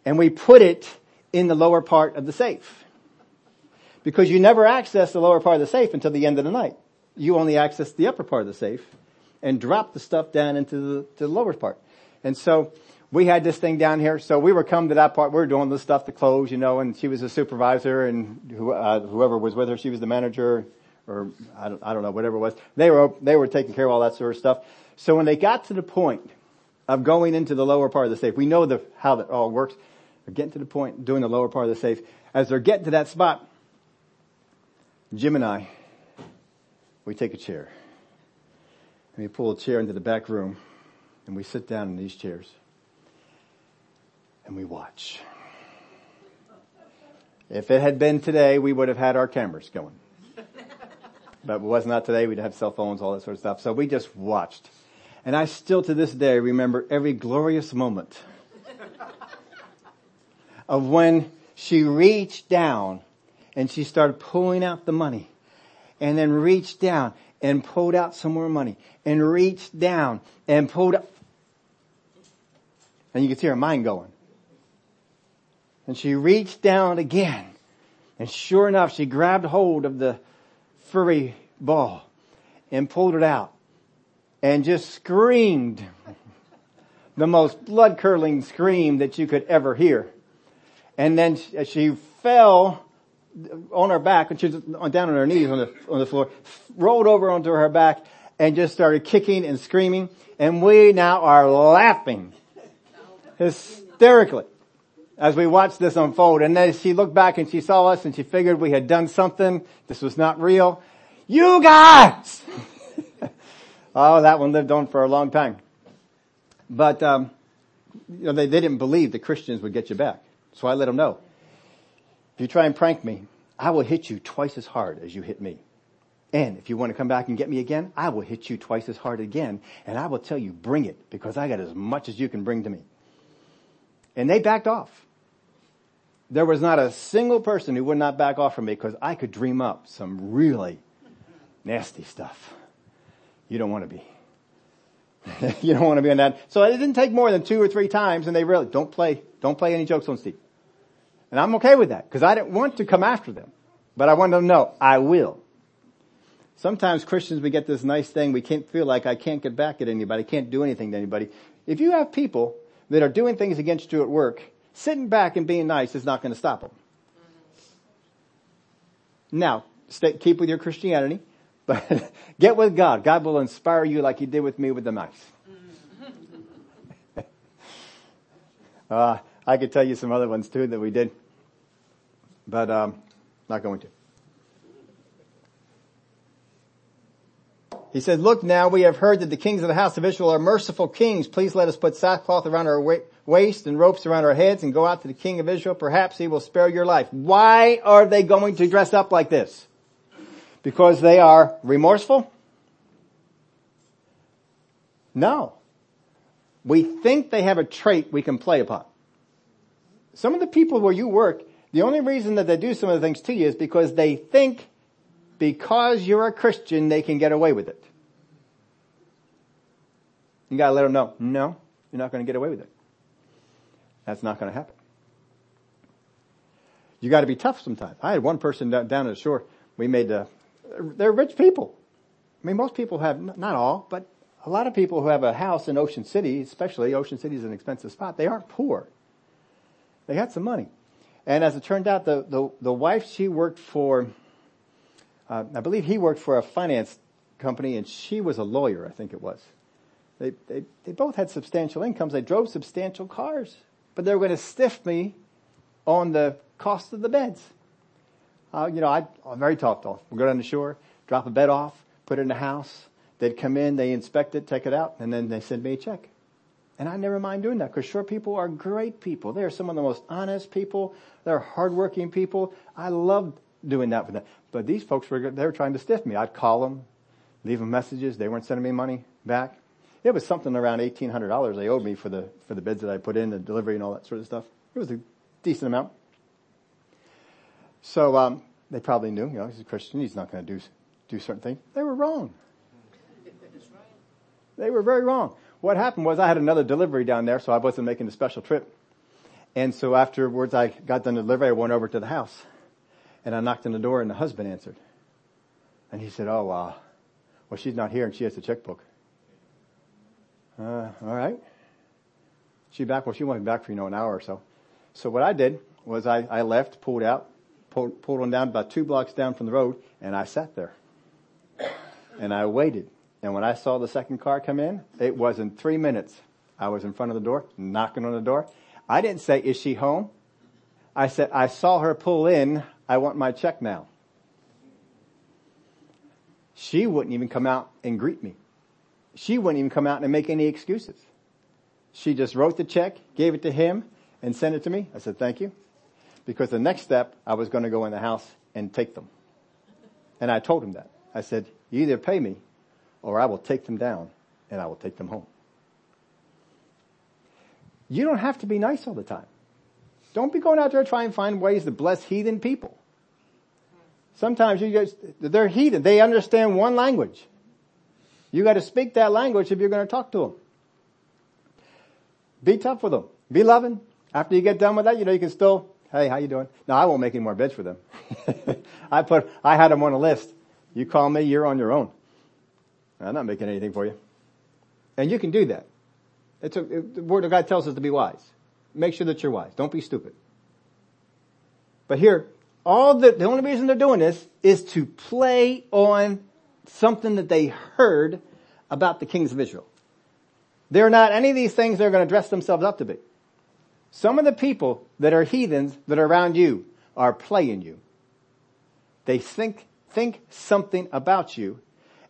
Speaker 1: and we put it in the lower part of the safe. Because you never access the lower part of the safe until the end of the night. You only access the upper part of the safe and drop the stuff down into the, the lower part. And so we had this thing down here. So we were coming to that part. We were doing the stuff to close, you know, and she was a supervisor and who, uh, whoever was with her, she was the manager or I don't, I don't know, whatever it was. They were, they were taking care of all that sort of stuff. So when they got to the point of going into the lower part of the safe, we know the, how that all works. They're getting to the point, doing the lower part of the safe. As they're getting to that spot, Jim and I, we take a chair and we pull a chair into the back room and we sit down in these chairs and we watch. If it had been today, we would have had our cameras going. But it was not today. We'd have cell phones, all that sort of stuff. So we just watched. And I still to this day remember every glorious moment of when she reached down and she started pulling out the money and then reached down and pulled out some more money and reached down and pulled out. And you could see her mind going. And she reached down again. And sure enough, she grabbed hold of the furry ball and pulled it out and just screamed the most blood curdling scream that you could ever hear. And then uh, she fell on her back, and she was down on her knees on the, on the floor, rolled over onto her back and just started kicking and screaming. And we now are laughing hysterically as we watched this unfold. And then she looked back and she saw us and she figured we had done something. This was not real. You guys! oh, that one lived on for a long time. But, um, you know, they, they didn't believe the Christians would get you back. So I let them know. If you try and prank me, I will hit you twice as hard as you hit me. And if you want to come back and get me again, I will hit you twice as hard again. And I will tell you, bring it because I got as much as you can bring to me. And they backed off. There was not a single person who would not back off from me because I could dream up some really nasty stuff. You don't want to be. you don't want to be on that. So it didn't take more than two or three times and they really, don't play, don't play any jokes on Steve. And I'm okay with that because I didn't want to come after them. But I wanted them to know, I will. Sometimes Christians, we get this nice thing, we can't feel like I can't get back at anybody, can't do anything to anybody. If you have people that are doing things against you at work, sitting back and being nice is not going to stop them. Now, stay, keep with your Christianity, but get with God. God will inspire you like he did with me with the knife. uh, I could tell you some other ones too that we did, but um, not going to. He said, look now, we have heard that the kings of the house of Israel are merciful kings. Please let us put sackcloth around our waist and ropes around our heads and go out to the king of Israel. Perhaps he will spare your life. Why are they going to dress up like this? Because they are remorseful? No. We think they have a trait we can play upon. Some of the people where you work, the only reason that they do some of the things to you is because they think because you're a Christian, they can get away with it. You gotta let them know, no, you're not gonna get away with it. That's not gonna happen. You gotta be tough sometimes. I had one person down, at the shore, we made, uh, they're rich people. I mean, most people have, not all, but a lot of people who have a house in Ocean City, especially Ocean City is an expensive spot, they aren't poor. They got some money. And as it turned out, the, the, the wife, she worked for, uh, I believe he worked for a finance company and she was a lawyer, I think it was. They, they, they both had substantial incomes. They drove substantial cars, but they were going to stiff me on the cost of the beds. Uh, you know, I, I'm very tough off. We'll go down the shore, drop a bed off, put it in the house. They'd come in, they inspect it, take it out, and then they send me a check. And I never mind doing that because shore people are great people. They're some of the most honest people. They're hardworking people. I love doing that for them. But these folks were, they were trying to stiff me. I'd call them, leave them messages. They weren't sending me money back. It was something around $1,800 they owed me for the, for the bids that I put in, the delivery and all that sort of stuff. It was a decent amount. So, um, they probably knew, you know, he's a Christian, he's not going to do, do certain things. They were wrong. They were very wrong. What happened was I had another delivery down there, so I wasn't making a special trip. And so afterwards I got done the delivery, I went over to the house and I knocked on the door and the husband answered. And he said, oh, uh, well, she's not here and she has the checkbook. Uh, all right. She back? Well, she won't be back for, you know, an hour or so. So what I did was I, I left, pulled out, pulled, pulled on down about two blocks down from the road and I sat there. And I waited. And when I saw the second car come in, it was in three minutes. I was in front of the door, knocking on the door. I didn't say, is she home? I said, I saw her pull in. I want my check now. She wouldn't even come out and greet me. She wouldn't even come out and make any excuses. She just wrote the check, gave it to him, and sent it to me. I said, thank you. Because the next step, I was going to go in the house and take them. And I told him that. I said, you either pay me or I will take them down and I will take them home. You don't have to be nice all the time. Don't be going out there trying to find ways to bless heathen people. Sometimes you guys, they're heathen. They understand one language. You got to speak that language if you're going to talk to them. Be tough with them. Be loving. After you get done with that, you know, you can still, hey, how you doing? No, I won't make any more beds for them. I put, I had them on a list. You call me, you're on your own. I'm not making anything for you. And you can do that. It's a, it, the word of God tells us to be wise. Make sure that you're wise. Don't be stupid. But here, all the, the only reason they're doing this is to play on something that they heard about the kings of Israel. They're not any of these things they're going to dress themselves up to be. Some of the people that are heathens that are around you are playing you. They think, think something about you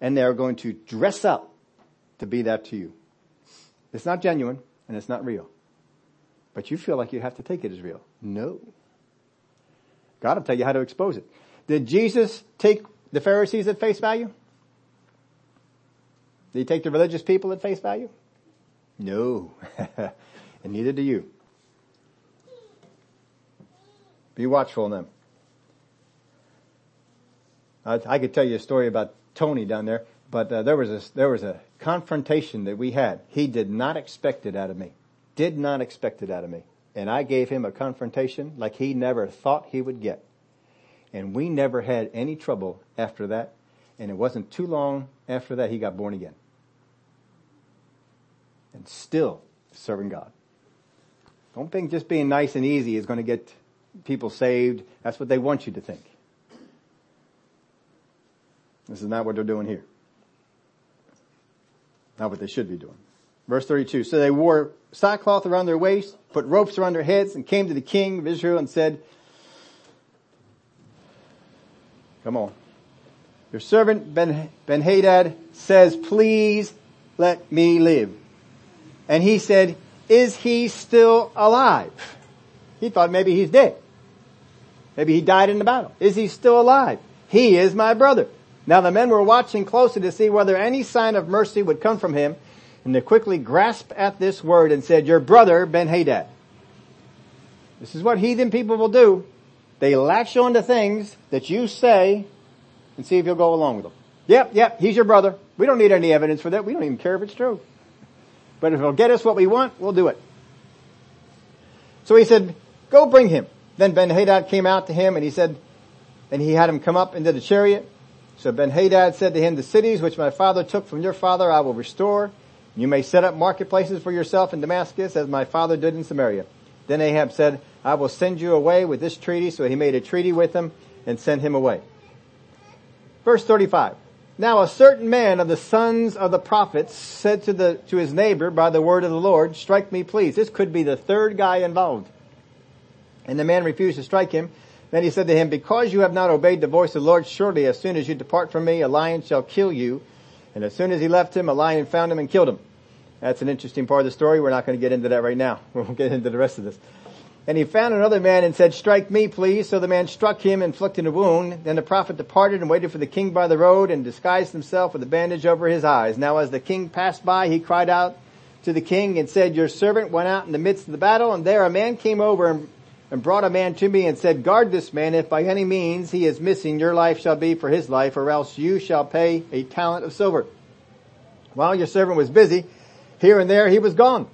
Speaker 1: and they're going to dress up to be that to you. It's not genuine and it's not real. But you feel like you have to take it as real. No. God will tell you how to expose it. Did Jesus take the Pharisees at face value? Did he take the religious people at face value? No. and neither do you. Be watchful of them. I, I, could tell you a story about Tony down there, but uh, there was a, there was a confrontation that we had. He did not expect it out of me. Did not expect it out of me. And I gave him a confrontation like he never thought he would get. And we never had any trouble after that. And it wasn't too long after that he got born again. And still serving God. Don't think just being nice and easy is going to get people saved. That's what they want you to think. This is not what they're doing here. Not what they should be doing. Verse 32. So they wore sackcloth around their waists, put ropes around their heads, and came to the king of Israel and said, Come on. Your servant Ben, ben Hadad says, please let me live. And he said, is he still alive? He thought maybe he's dead. Maybe he died in the battle. Is he still alive? He is my brother. Now the men were watching closely to see whether any sign of mercy would come from him, and they quickly grasped at this word and said, your brother Ben-Hadad. This is what heathen people will do. They latch on to things that you say and see if you'll go along with them. Yep, yep, he's your brother. We don't need any evidence for that. We don't even care if it's true. But if it'll get us what we want, we'll do it. So he said, go bring him. Then Ben-Hadad came out to him and he said, and he had him come up into the chariot. So Ben-Hadad said to him, the cities which my father took from your father I will restore. You may set up marketplaces for yourself in Damascus as my father did in Samaria. Then Ahab said, I will send you away with this treaty. So he made a treaty with him and sent him away. Verse 35. Now a certain man of the sons of the prophets said to the, to his neighbor by the word of the Lord, strike me please. This could be the third guy involved. And the man refused to strike him. Then he said to him, because you have not obeyed the voice of the Lord, surely as soon as you depart from me, a lion shall kill you. And as soon as he left him, a lion found him and killed him. That's an interesting part of the story. We're not going to get into that right now. We'll get into the rest of this. And he found another man and said, strike me, please. So the man struck him, inflicting a wound. Then the prophet departed and waited for the king by the road and disguised himself with a bandage over his eyes. Now as the king passed by, he cried out to the king and said, your servant went out in the midst of the battle and there a man came over and and brought a man to me and said, guard this man. If by any means he is missing, your life shall be for his life, or else you shall pay a talent of silver. While your servant was busy, here and there he was gone.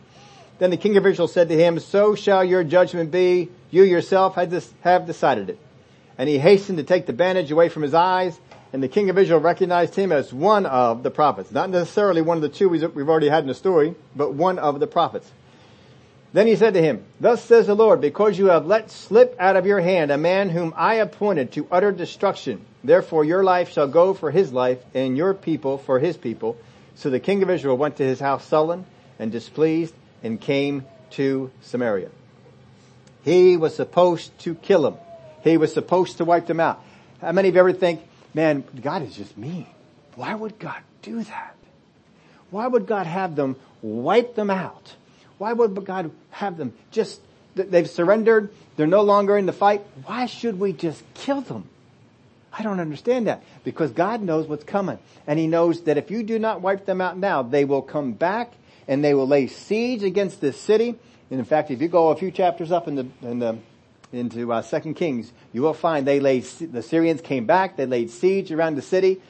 Speaker 1: Then the king of Israel said to him, so shall your judgment be. You yourself have decided it. And he hastened to take the bandage away from his eyes, and the king of Israel recognized him as one of the prophets. Not necessarily one of the two we've already had in the story, but one of the prophets. Then he said to him, Thus says the Lord, because you have let slip out of your hand a man whom I appointed to utter destruction, therefore your life shall go for his life, and your people for his people. So the king of Israel went to his house sullen and displeased, and came to Samaria. He was supposed to kill them. He was supposed to wipe them out. How many of you ever think, man, God is just mean. Why would God do that? Why would God have them wipe them out? Why would God have them just, they've surrendered, they're no longer in the fight. Why should we just kill them? I don't understand that because God knows what's coming and he knows that if you do not wipe them out now, they will come back and they will lay siege against this city. And in fact, if you go a few chapters up in the, in the into uh, Second Kings, you will find they laid the Syrians came back. They laid siege around the city.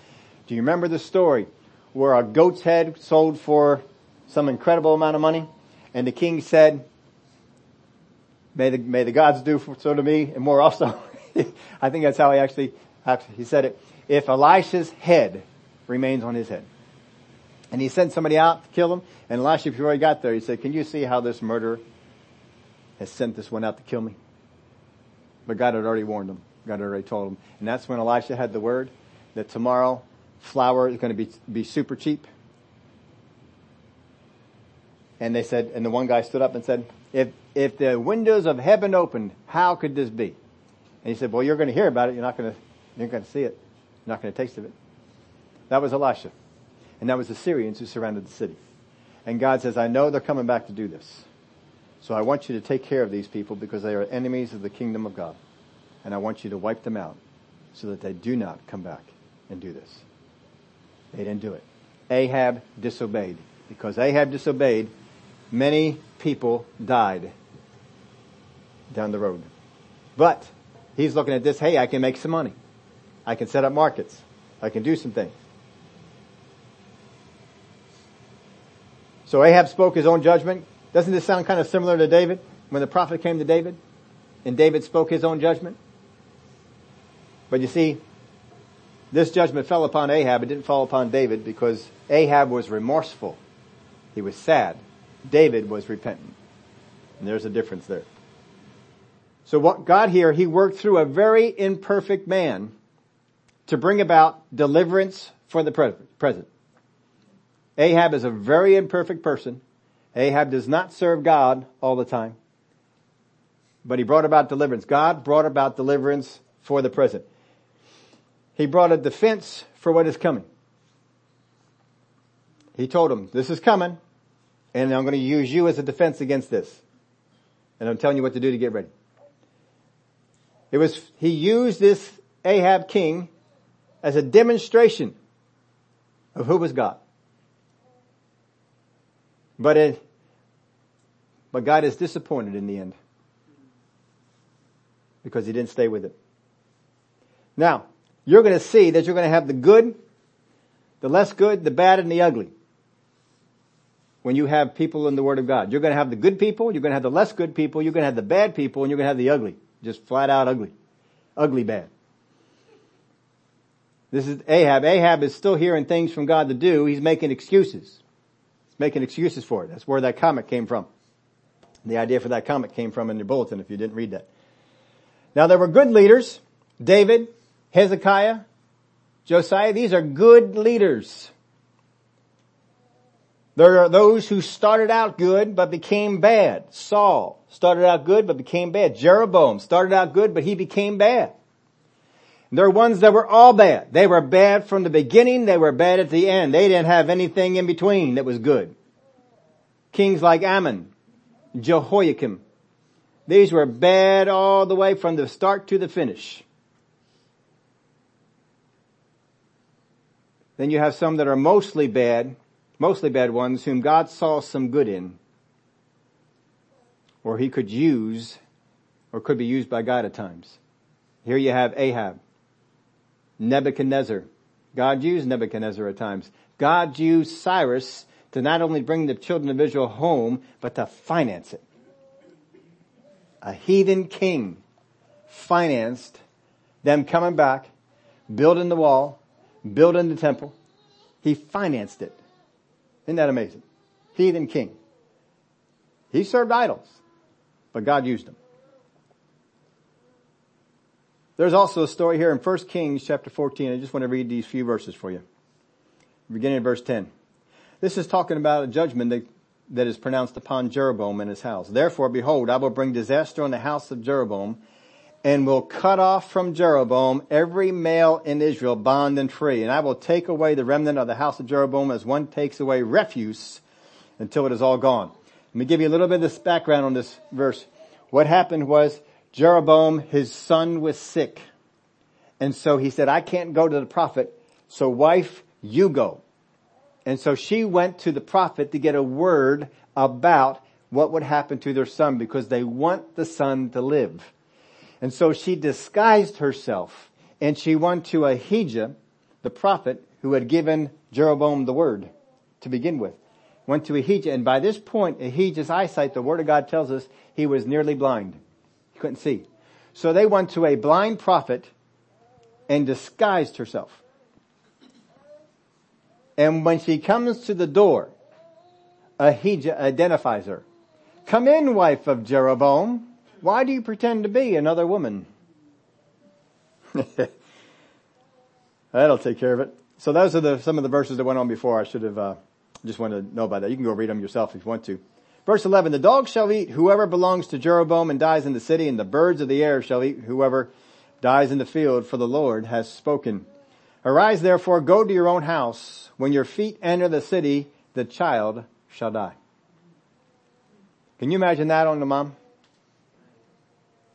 Speaker 1: Do you remember the story where a goat's head sold for some incredible amount of money, and the king said, "May the may the gods do so to me and more also." I think that's how he actually he said it. If Elisha's head remains on his head. And he sent somebody out to kill him. And Elisha, before he got there, he said, can you see how this murderer has sent this one out to kill me? But God had already warned him. God had already told him. And that's when Elisha had the word that tomorrow flour is going to be, be super cheap. And they said, and the one guy stood up and said, if, if the windows of heaven opened, how could this be? And he said, well, you're going to hear about it. You're not going to, you're going to see it. You're not going to taste of it. That was Elisha. And that was the Syrians who surrounded the city. And God says, I know they're coming back to do this. So I want you to take care of these people because they are enemies of the kingdom of God. And I want you to wipe them out so that they do not come back and do this. They didn't do it. Ahab disobeyed. Because Ahab disobeyed, many people died down the road. But he's looking at this, hey, I can make some money. I can set up markets. I can do some things. So Ahab spoke his own judgment. Doesn't this sound kind of similar to David? When the prophet came to David and David spoke his own judgment? But you see, this judgment fell upon Ahab. It didn't fall upon David because Ahab was remorseful. He was sad. David was repentant. And there's a difference there. So what God here, he worked through a very imperfect man to bring about deliverance for the present. Ahab is a very imperfect person. Ahab does not serve God all the time. But he brought about deliverance. God brought about deliverance for the present. He brought a defense for what is coming. He told him, this is coming, and I'm going to use you as a defense against this. And I'm telling you what to do to get ready. It was, he used this Ahab king as a demonstration of who was God. But it, but God is disappointed in the end. Because he didn't stay with it. Now, you're going to see that you're going to have the good, the less good, the bad, and the ugly. When you have people in the Word of God. You're going to have the good people, you're going to have the less good people, you're going to have the bad people, and you're going to have the ugly. Just flat out ugly. Ugly bad. This is Ahab. Ahab is still hearing things from God to do. He's making excuses making excuses for it. That's where that comment came from. The idea for that comment came from in your bulletin if you didn't read that. Now there were good leaders. David, Hezekiah, Josiah, these are good leaders. There are those who started out good but became bad. Saul started out good but became bad. Jeroboam started out good but he became bad. There are ones that were all bad. They were bad from the beginning. They were bad at the end. They didn't have anything in between that was good. Kings like Amon, Jehoiakim. These were bad all the way from the start to the finish. Then you have some that are mostly bad, mostly bad ones whom God saw some good in. Or he could use, or could be used by God at times. Here you have Ahab, Nebuchadnezzar. God used Nebuchadnezzar at times. God used Cyrus to not only bring the children of Israel home, but to finance it. A heathen king financed them coming back, building the wall, building the temple. He financed it. Isn't that amazing? Heathen king. He served idols, but God used him. There's also a story here in 1 Kings chapter 14. I just want to read these few verses for you. Beginning in verse 10. This is talking about a judgment that, that is pronounced upon Jeroboam and his house. Therefore, behold, I will bring disaster on the house of Jeroboam and will cut off from Jeroboam every male in Israel, bond and free. And I will take away the remnant of the house of Jeroboam as one takes away refuse until it is all gone. Let me give you a little bit of this background on this verse. What happened was Jeroboam, his son was sick. And so he said, I can't go to the prophet. So wife, you go. And so she went to the prophet to get a word about what would happen to their son because they want the son to live. And so she disguised herself and she went to Ahijah, the prophet who had given Jeroboam the word to begin with. Went to Ahijah and by this point Ahijah's eyesight, the word of God tells us, he was nearly blind. He couldn't see. So they went to a blind prophet and disguised herself. And when she comes to the door, Ahijah identifies her. Come in, wife of Jeroboam. Why do you pretend to be another woman? That'll take care of it. So those are the, some of the verses that went on before. I should have, uh, just wanted to know about that. You can go read them yourself if you want to. Verse 11, the dog shall eat whoever belongs to Jeroboam and dies in the city, and the birds of the air shall eat whoever dies in the field, for the Lord has spoken. Arise therefore, go to your own house. When your feet enter the city, the child shall die. Can you imagine that on the mom?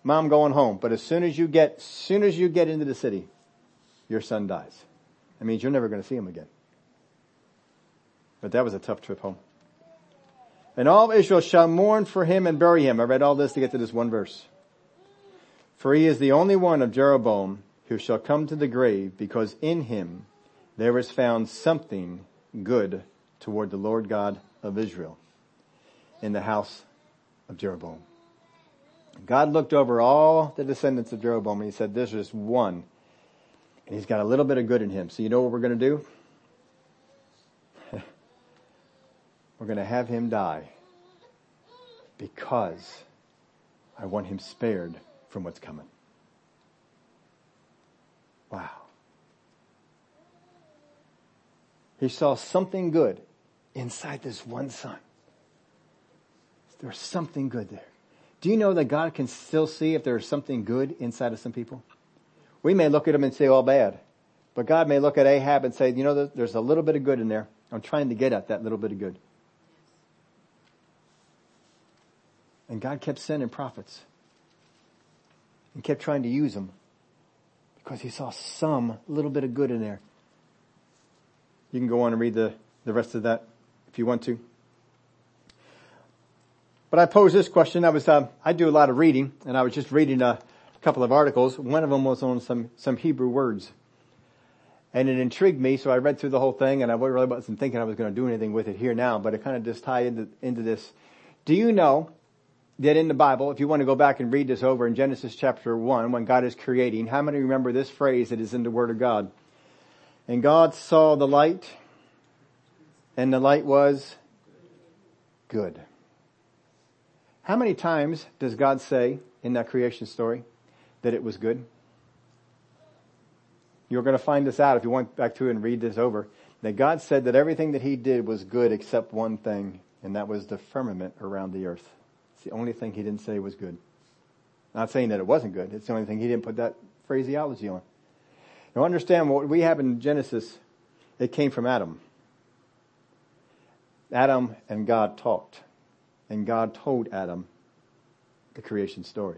Speaker 1: Mom going home, but as soon as you get, soon as you get into the city, your son dies. That means you're never going to see him again. But that was a tough trip home. And all Israel shall mourn for him and bury him. I read all this to get to this one verse. For he is the only one of Jeroboam who shall come to the grave because in him there is found something good toward the Lord God of Israel in the house of Jeroboam. God looked over all the descendants of Jeroboam and he said, there's just one. And he's got a little bit of good in him. So you know what we're going to do? We're going to have him die because I want him spared from what's coming. Wow. He saw something good inside this one son. There's something good there. Do you know that God can still see if there's something good inside of some people? We may look at them and say all bad, but God may look at Ahab and say, you know, there's a little bit of good in there. I'm trying to get at that little bit of good. And God kept sending prophets and kept trying to use them because he saw some little bit of good in there. You can go on and read the, the rest of that if you want to. But I posed this question. I was, uh, I do a lot of reading and I was just reading a couple of articles. One of them was on some, some Hebrew words. And it intrigued me, so I read through the whole thing and I really wasn't thinking I was going to do anything with it here now, but it kind of just tied into, into this. Do you know that in the Bible, if you want to go back and read this over in Genesis chapter 1, when God is creating, how many remember this phrase that is in the Word of God? And God saw the light, and the light was good. How many times does God say in that creation story that it was good? You're going to find this out if you went back to and read this over. That God said that everything that He did was good except one thing, and that was the firmament around the earth. It's the only thing he didn't say was good. Not saying that it wasn't good. It's the only thing he didn't put that phraseology on. Now understand what we have in Genesis, it came from Adam. Adam and God talked. And God told Adam the creation story.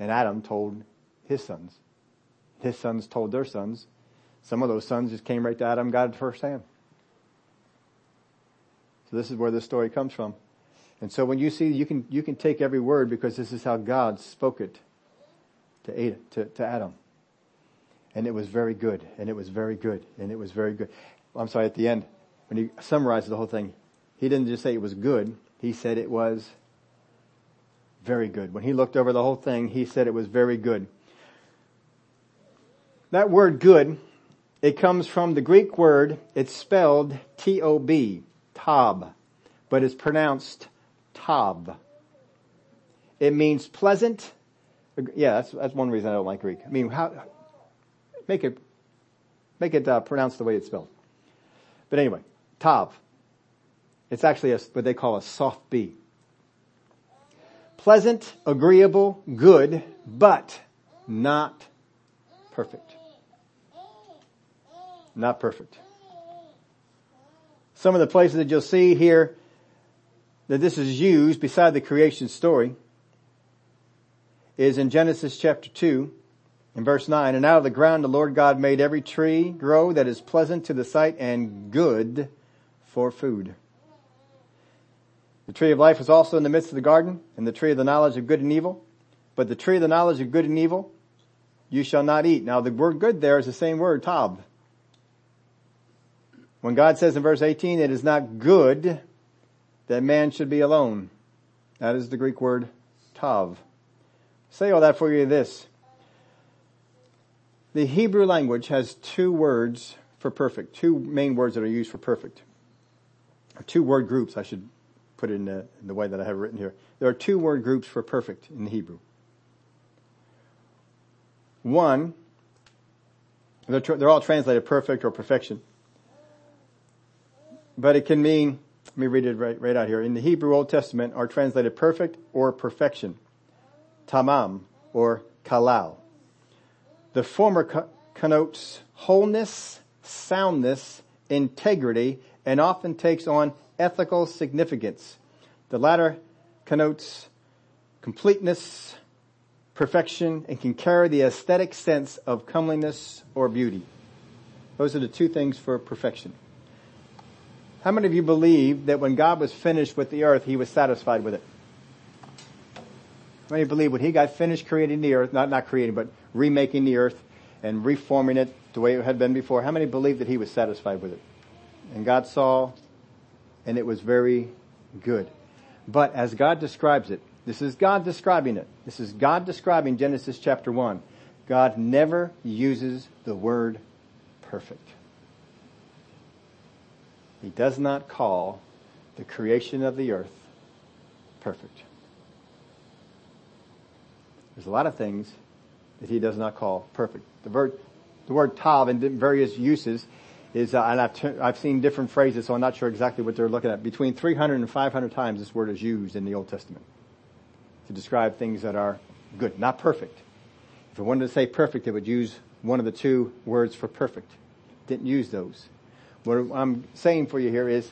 Speaker 1: And Adam told his sons. His sons told their sons. Some of those sons just came right to Adam got it firsthand. So this is where this story comes from. And so when you see, you can, you can take every word because this is how God spoke it to, Adam, to, to Adam. And it was very good, and it was very good, and it was very good. I'm sorry, at the end, when he summarized the whole thing, he didn't just say it was good, he said it was very good. When he looked over the whole thing, he said it was very good. That word good, it comes from the Greek word, it's spelled T-O-B, Tob, but it's pronounced Tob. It means pleasant. Yeah, that's, that's one reason I don't like Greek. I mean, how, make it, make it uh, pronounced the way it's spelled. But anyway, Tav. It's actually a, what they call a soft B. Pleasant, agreeable, good, but not perfect. Not perfect. Some of the places that you'll see here that this is used beside the creation story is in Genesis chapter 2 in verse 9. And out of the ground the Lord God made every tree grow that is pleasant to the sight and good for food. The tree of life was also in the midst of the garden and the tree of the knowledge of good and evil. But the tree of the knowledge of good and evil you shall not eat. Now the word good there is the same word, tab. When God says in verse 18, it is not good that man should be alone. That is the Greek word tav. Say all that for you this. The Hebrew language has two words for perfect, two main words that are used for perfect. Two word groups, I should put it in the, in the way that I have written here. There are two word groups for perfect in the Hebrew. One, they're, they're all translated perfect or perfection. But it can mean, let me read it right, right out here. In the Hebrew Old Testament are translated perfect or perfection. Tamam or kalal. The former co- connotes wholeness, soundness, integrity, and often takes on ethical significance. The latter connotes completeness, perfection, and can carry the aesthetic sense of comeliness or beauty. Those are the two things for perfection. How many of you believe that when God was finished with the earth, He was satisfied with it? How many believe when He got finished creating the earth, not, not creating, but remaking the earth and reforming it the way it had been before, how many believe that He was satisfied with it? And God saw, and it was very good. But as God describes it, this is God describing it. This is God describing Genesis chapter 1. God never uses the word perfect. He does not call the creation of the earth perfect. There's a lot of things that he does not call perfect. The word, the word tav in various uses is, uh, and I've, t- I've seen different phrases, so I'm not sure exactly what they're looking at. Between 300 and 500 times this word is used in the Old Testament to describe things that are good, not perfect. If it wanted to say perfect, it would use one of the two words for perfect. Didn't use those. What I'm saying for you here is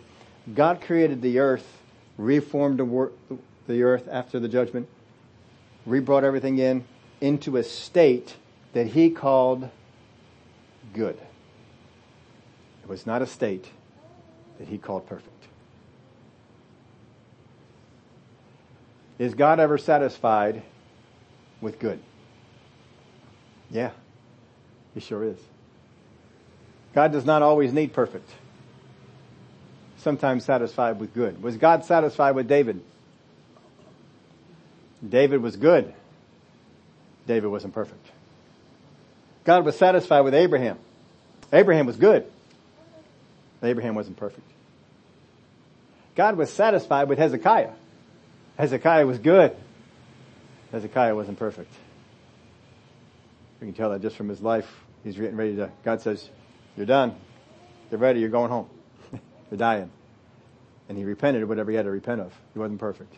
Speaker 1: God created the earth, reformed the, wor- the earth after the judgment, rebrought everything in into a state that he called good. It was not a state that he called perfect. Is God ever satisfied with good? Yeah, he sure is. God does not always need perfect. Sometimes satisfied with good. Was God satisfied with David? David was good. David wasn't perfect. God was satisfied with Abraham. Abraham was good. Abraham wasn't perfect. God was satisfied with Hezekiah. Hezekiah was good. Hezekiah wasn't perfect. We can tell that just from his life. He's getting ready to, God says, you're done. You're ready. You're going home. you're dying. And he repented of whatever he had to repent of. He wasn't perfect.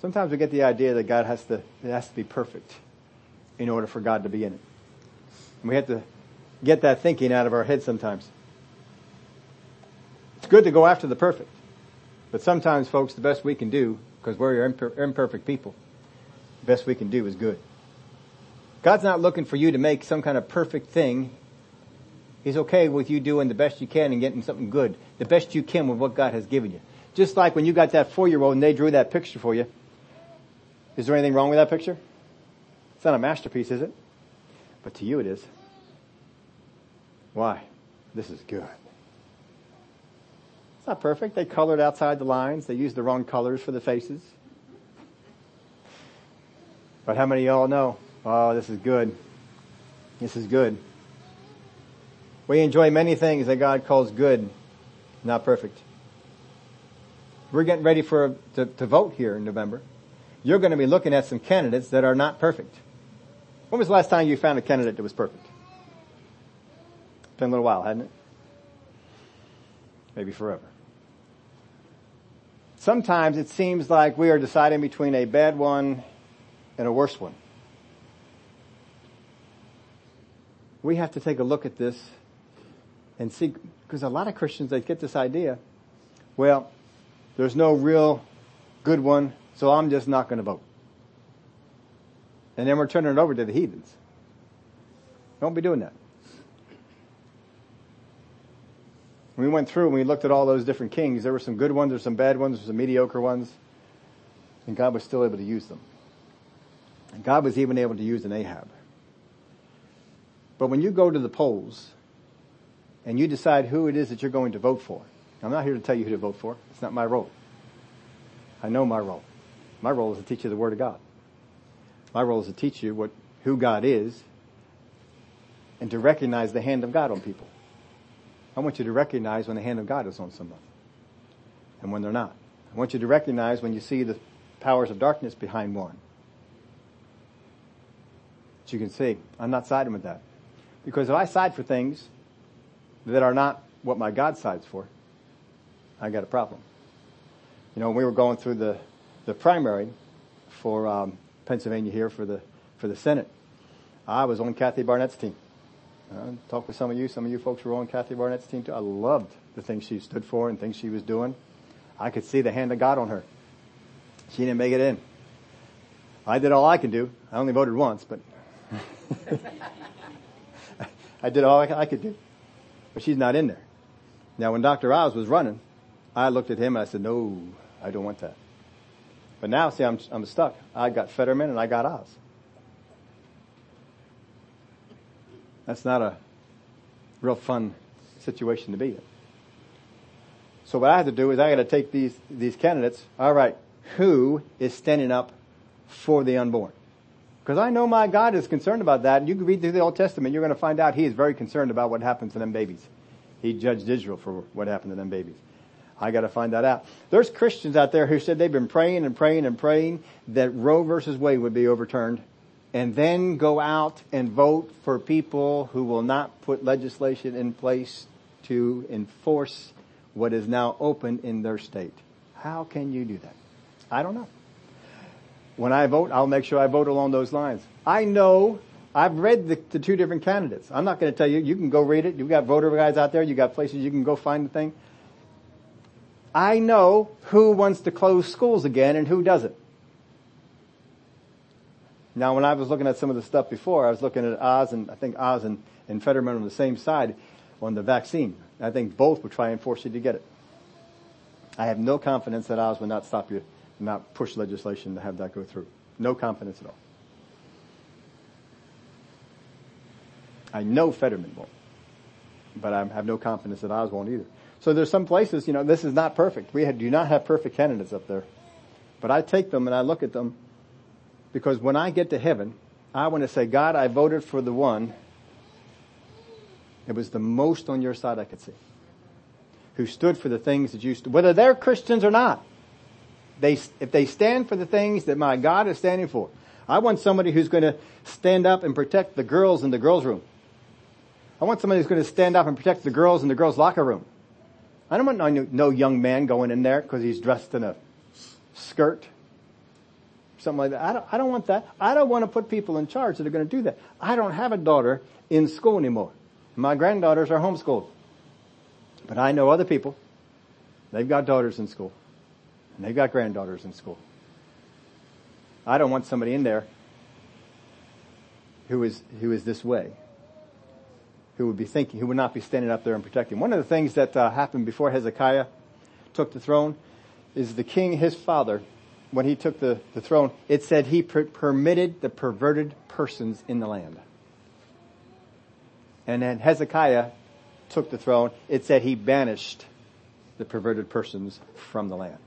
Speaker 1: Sometimes we get the idea that God has to, it has to be perfect in order for God to be in it. And we have to get that thinking out of our head sometimes. It's good to go after the perfect. But sometimes folks, the best we can do, because we're imper- imperfect people, the best we can do is good. God's not looking for you to make some kind of perfect thing. He's okay with you doing the best you can and getting something good. The best you can with what God has given you. Just like when you got that four year old and they drew that picture for you, is there anything wrong with that picture? It's not a masterpiece, is it? But to you it is. Why? This is good. It's not perfect. They colored outside the lines. They used the wrong colors for the faces. But how many of y'all know, oh, this is good. This is good. We enjoy many things that God calls good, not perfect. We're getting ready for to, to vote here in November. You're going to be looking at some candidates that are not perfect. When was the last time you found a candidate that was perfect? Been a little while, hadn't it? Maybe forever. Sometimes it seems like we are deciding between a bad one and a worse one. We have to take a look at this and see, because a lot of Christians, they get this idea, well, there's no real good one, so I'm just not going to vote. And then we're turning it over to the heathens. Don't be doing that. We went through and we looked at all those different kings, there were some good ones, there were some bad ones, there were some mediocre ones, and God was still able to use them. And God was even able to use an Ahab. But when you go to the polls and you decide who it is that you're going to vote for, I'm not here to tell you who to vote for. It's not my role. I know my role. My role is to teach you the Word of God. My role is to teach you what, who God is and to recognize the hand of God on people. I want you to recognize when the hand of God is on someone and when they're not. I want you to recognize when you see the powers of darkness behind one. But you can see, I'm not siding with that. Because if I side for things that are not what my God sides for, I got a problem. You know, when we were going through the, the primary for um, Pennsylvania here for the for the Senate, I was on Kathy Barnette's team. Uh, talked with some of you. Some of you folks were on Kathy Barnette's team too. I loved the things she stood for and things she was doing. I could see the hand of God on her. She didn't make it in. I did all I could do. I only voted once, but I did all I could do. But she's not in there. Now when Dr. Oz was running, I looked at him and I said, no, I don't want that. But now, see, I'm, I'm stuck. I got Fetterman and I got Oz. That's not a real fun situation to be in. So what I have to do is I got to take these, these candidates. All right. Who is standing up for the unborn? Because I know my God is concerned about that. And you can read through the Old Testament. You're going to find out He is very concerned about what happens to them babies. He judged Israel for what happened to them babies. I got to find that out. There's Christians out there who said they've been praying and praying and praying that Roe versus Wade would be overturned and then go out and vote for people who will not put legislation in place to enforce what is now open in their state. How can you do that? I don't know. When I vote, I'll make sure I vote along those lines. I know I've read the, the two different candidates. I'm not going to tell you. You can go read it. You've got voter guides out there. You've got places you can go find the thing. I know who wants to close schools again and who doesn't. Now, when I was looking at some of the stuff before, I was looking at Oz and I think Oz and, and Fetterman on the same side on the vaccine. I think both would try and force you to get it. I have no confidence that Oz would not stop you, not push legislation to have that go through. No confidence at all. I know Fetterman won't, but I have no confidence that Oz won't either. So there's some places, you know, this is not perfect. We do not have perfect candidates up there. But I take them and I look at them because when I get to heaven, I want to say, God, I voted for the one that was the most on your side I could see. Who stood for the things that you stood, whether they're Christians or not. They, if they stand for the things that my God is standing for. I want somebody who's going to stand up and protect the girls in the girls' room. I want somebody who's going to stand up and protect the girls in the girls' locker room. I don't want no, no young man going in there because he's dressed in a skirt. Something like that. I don't, I don't want that. I don't want to put people in charge that are going to do that. I don't have a daughter in school anymore. My granddaughters are homeschooled. But I know other people. They've got daughters in school. And they've got granddaughters in school. I don't want somebody in there who is, who is this way who would be thinking, who would not be standing up there and protecting. One of the things that uh, happened before Hezekiah took the throne is the king, his father, when he took the, the throne, it said he per- permitted the perverted persons in the land. And then Hezekiah took the throne, it said he banished the perverted persons from the land.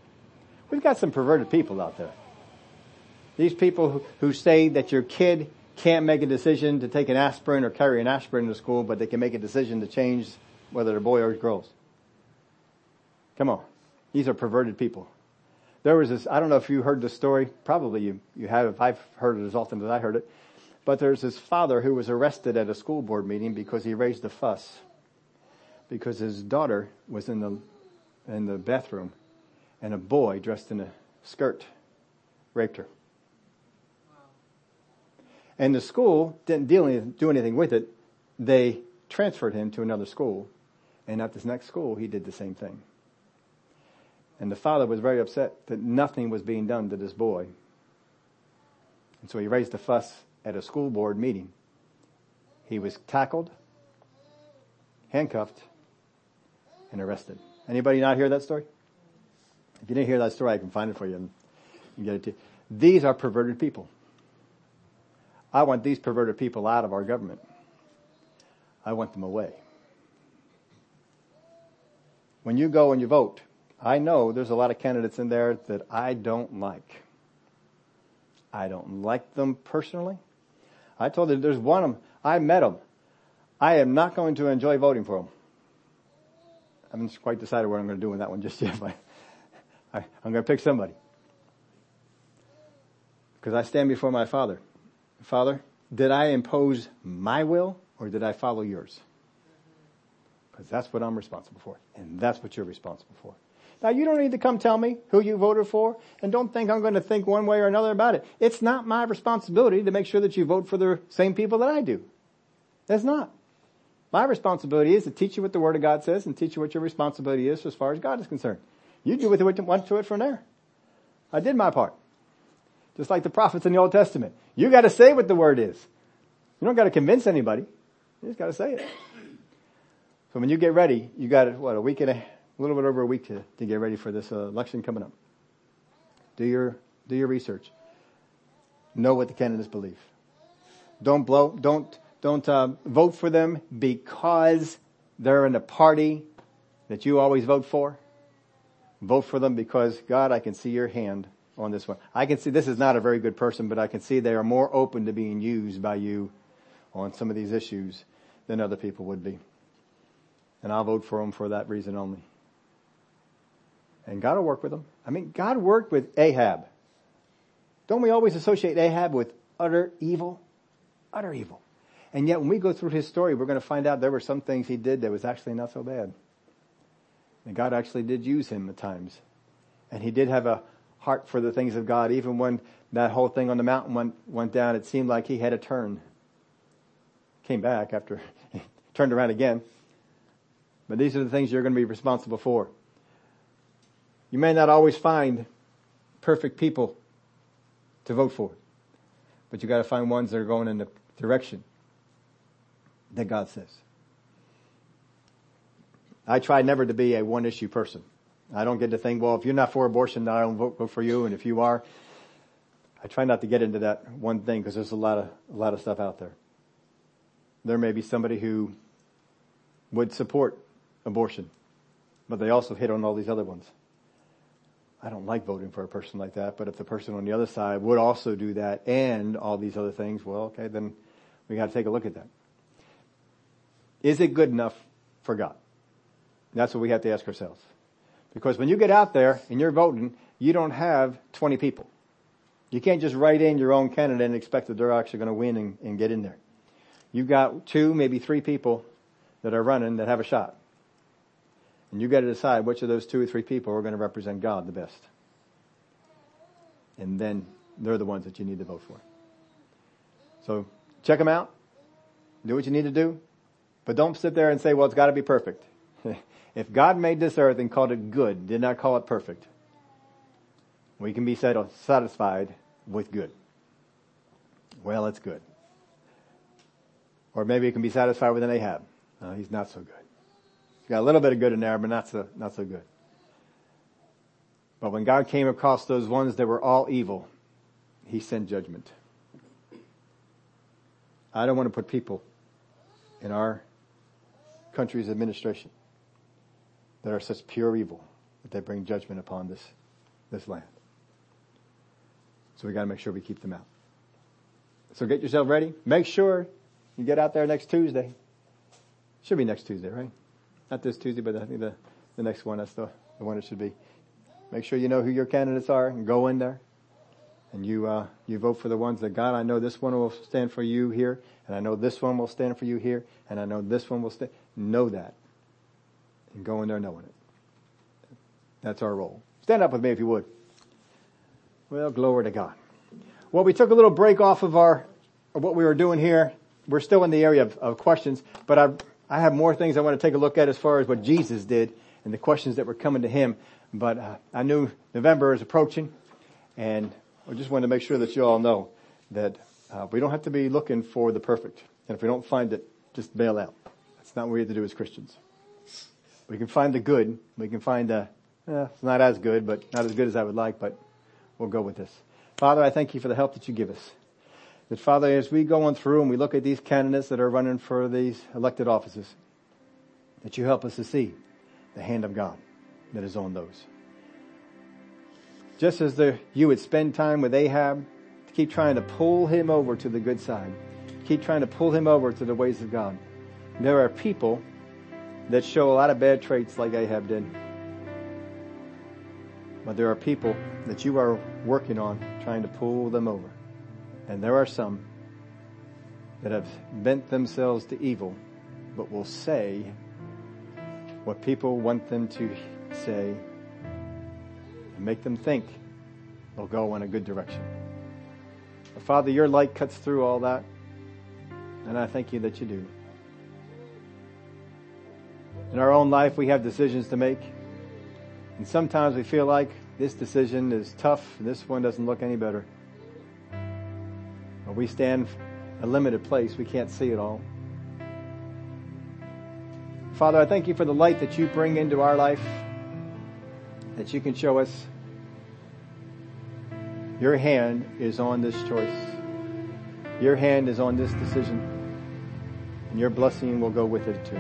Speaker 1: We've got some perverted people out there. These people who, who say that your kid can't make a decision to take an aspirin or carry an aspirin to school, but they can make a decision to change whether they're boy or girls. Come on. These are perverted people. There was this, I don't know if you heard the story, probably you, you have, I've heard it as often as I heard it, but there's this father who was arrested at a school board meeting because he raised a fuss because his daughter was in the, in the bathroom and a boy dressed in a skirt raped her. And the school didn't deal any, do anything with it. They transferred him to another school. And at this next school, he did the same thing. And the father was very upset that nothing was being done to this boy. And so he raised a fuss at a school board meeting. He was tackled, handcuffed, and arrested. Anybody not hear that story? If you didn't hear that story, I can find it for you and get it to you. These are perverted people. I want these perverted people out of our government. I want them away. When you go and you vote, I know there's a lot of candidates in there that I don't like. I don't like them personally. I told you there's one of them. I met him. I am not going to enjoy voting for him. I haven't quite decided what I'm going to do with that one just yet, but I, I'm going to pick somebody. Because I stand before my Father. Father, did I impose my will or did I follow yours? Because that's what I'm responsible for. And that's what you're responsible for. Now you don't need to come tell me who you voted for and don't think I'm going to think one way or another about it. It's not my responsibility to make sure that you vote for the same people that I do. That's not. My responsibility is to teach you what the Word of God says and teach you what your responsibility is as far as God is concerned. You do what you want to do it from there. I did my part. Just like the prophets in the Old Testament. You gotta say what the Word is. You don't gotta convince anybody. You just gotta say it. So when you get ready, you got what, a week and a, a little bit over a week to, to get ready for this uh, election coming up. Do your, do your research. Know what the candidates believe. Don't blow, don't, don't uh, vote for them because they're in a party that you always vote for. Vote for them because God, I can see your hand on this one. I can see this is not a very good person, but I can see they are more open to being used by you on some of these issues than other people would be. And I'll vote for them for that reason only. And God will work with them. I mean, God worked with Ahab. Don't we always associate Ahab with utter evil? Utter evil. And yet when we go through his story, we're going to find out there were some things he did that was actually not so bad. And God actually did use him at times. And he did have a heart for the things of God. Even when that whole thing on the mountain went, went down, it seemed like he had a turn. Came back after turned around again. But these are the things you're going to be responsible for. You may not always find perfect people to vote for, but you got to find ones that are going in the direction that God says. I try never to be a one issue person. I don't get to think, well, if you're not for abortion, then I don't vote, for you. And if you are, I try not to get into that one thing because there's a lot of, a lot of stuff out there. There may be somebody who would support abortion, but they also hit on all these other ones. I don't like voting for a person like that, but if the person on the other side would also do that and all these other things, well, okay, then we got to take a look at that. Is it good enough for God? That's what we have to ask ourselves. Because when you get out there and you're voting, you don't have 20 people. You can't just write in your own candidate and expect that they're actually going to win and, and get in there. You've got two, maybe three people that are running that have a shot. And you've got to decide which of those two or three people are going to represent God the best. And then they're the ones that you need to vote for. So check them out. Do what you need to do. But don't sit there and say, well, it's got to be perfect. If God made this earth and called it good, did not call it perfect, we can be satisfied with good. Well, it's good. Or maybe you can be satisfied with an Ahab. No, he's not so good. He's got a little bit of good in there, but not so, not so good. But when God came across those ones that were all evil, He sent judgment. I don't want to put people in our country's administration that are such pure evil that they bring judgment upon this, this land. So we gotta make sure we keep them out. So get yourself ready. Make sure you get out there next Tuesday. Should be next Tuesday, right? Not this Tuesday, but I think the, the next one, that's the, the one it should be. Make sure you know who your candidates are and go in there. And you, uh, you vote for the ones that God, I know this one will stand for you here, and I know this one will stand for you here, and I know this one will stand. Know that. And go in there knowing it. That's our role. Stand up with me if you would. Well, glory to God. Well, we took a little break off of our, of what we were doing here. We're still in the area of, of questions, but I, I have more things I want to take a look at as far as what Jesus did and the questions that were coming to him. But uh, I knew November is approaching, and I just wanted to make sure that you all know that uh, we don't have to be looking for the perfect. And if we don't find it, just bail out. That's not what we have to do as Christians. We can find the good. We can find the, eh, it's not as good, but not as good as I would like, but we'll go with this. Father, I thank you for the help that you give us. That Father, as we go on through and we look at these candidates that are running for these elected offices, that you help us to see the hand of God that is on those. Just as the, you would spend time with Ahab, to keep trying to pull him over to the good side, keep trying to pull him over to the ways of God. There are people that show a lot of bad traits like Ahab did. But there are people that you are working on trying to pull them over. And there are some that have bent themselves to evil, but will say what people want them to say and make them think they'll go in a good direction. But Father, your light cuts through all that, and I thank you that you do. In our own life, we have decisions to make. And sometimes we feel like this decision is tough and this one doesn't look any better. But we stand a limited place. We can't see it all. Father, I thank you for the light that you bring into our life, that you can show us your hand is on this choice. Your hand is on this decision. And your blessing will go with it too.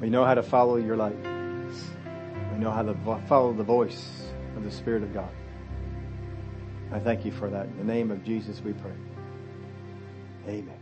Speaker 1: We know how to follow your light. We know how to follow the voice of the Spirit of God. I thank you for that. In the name of Jesus we pray. Amen.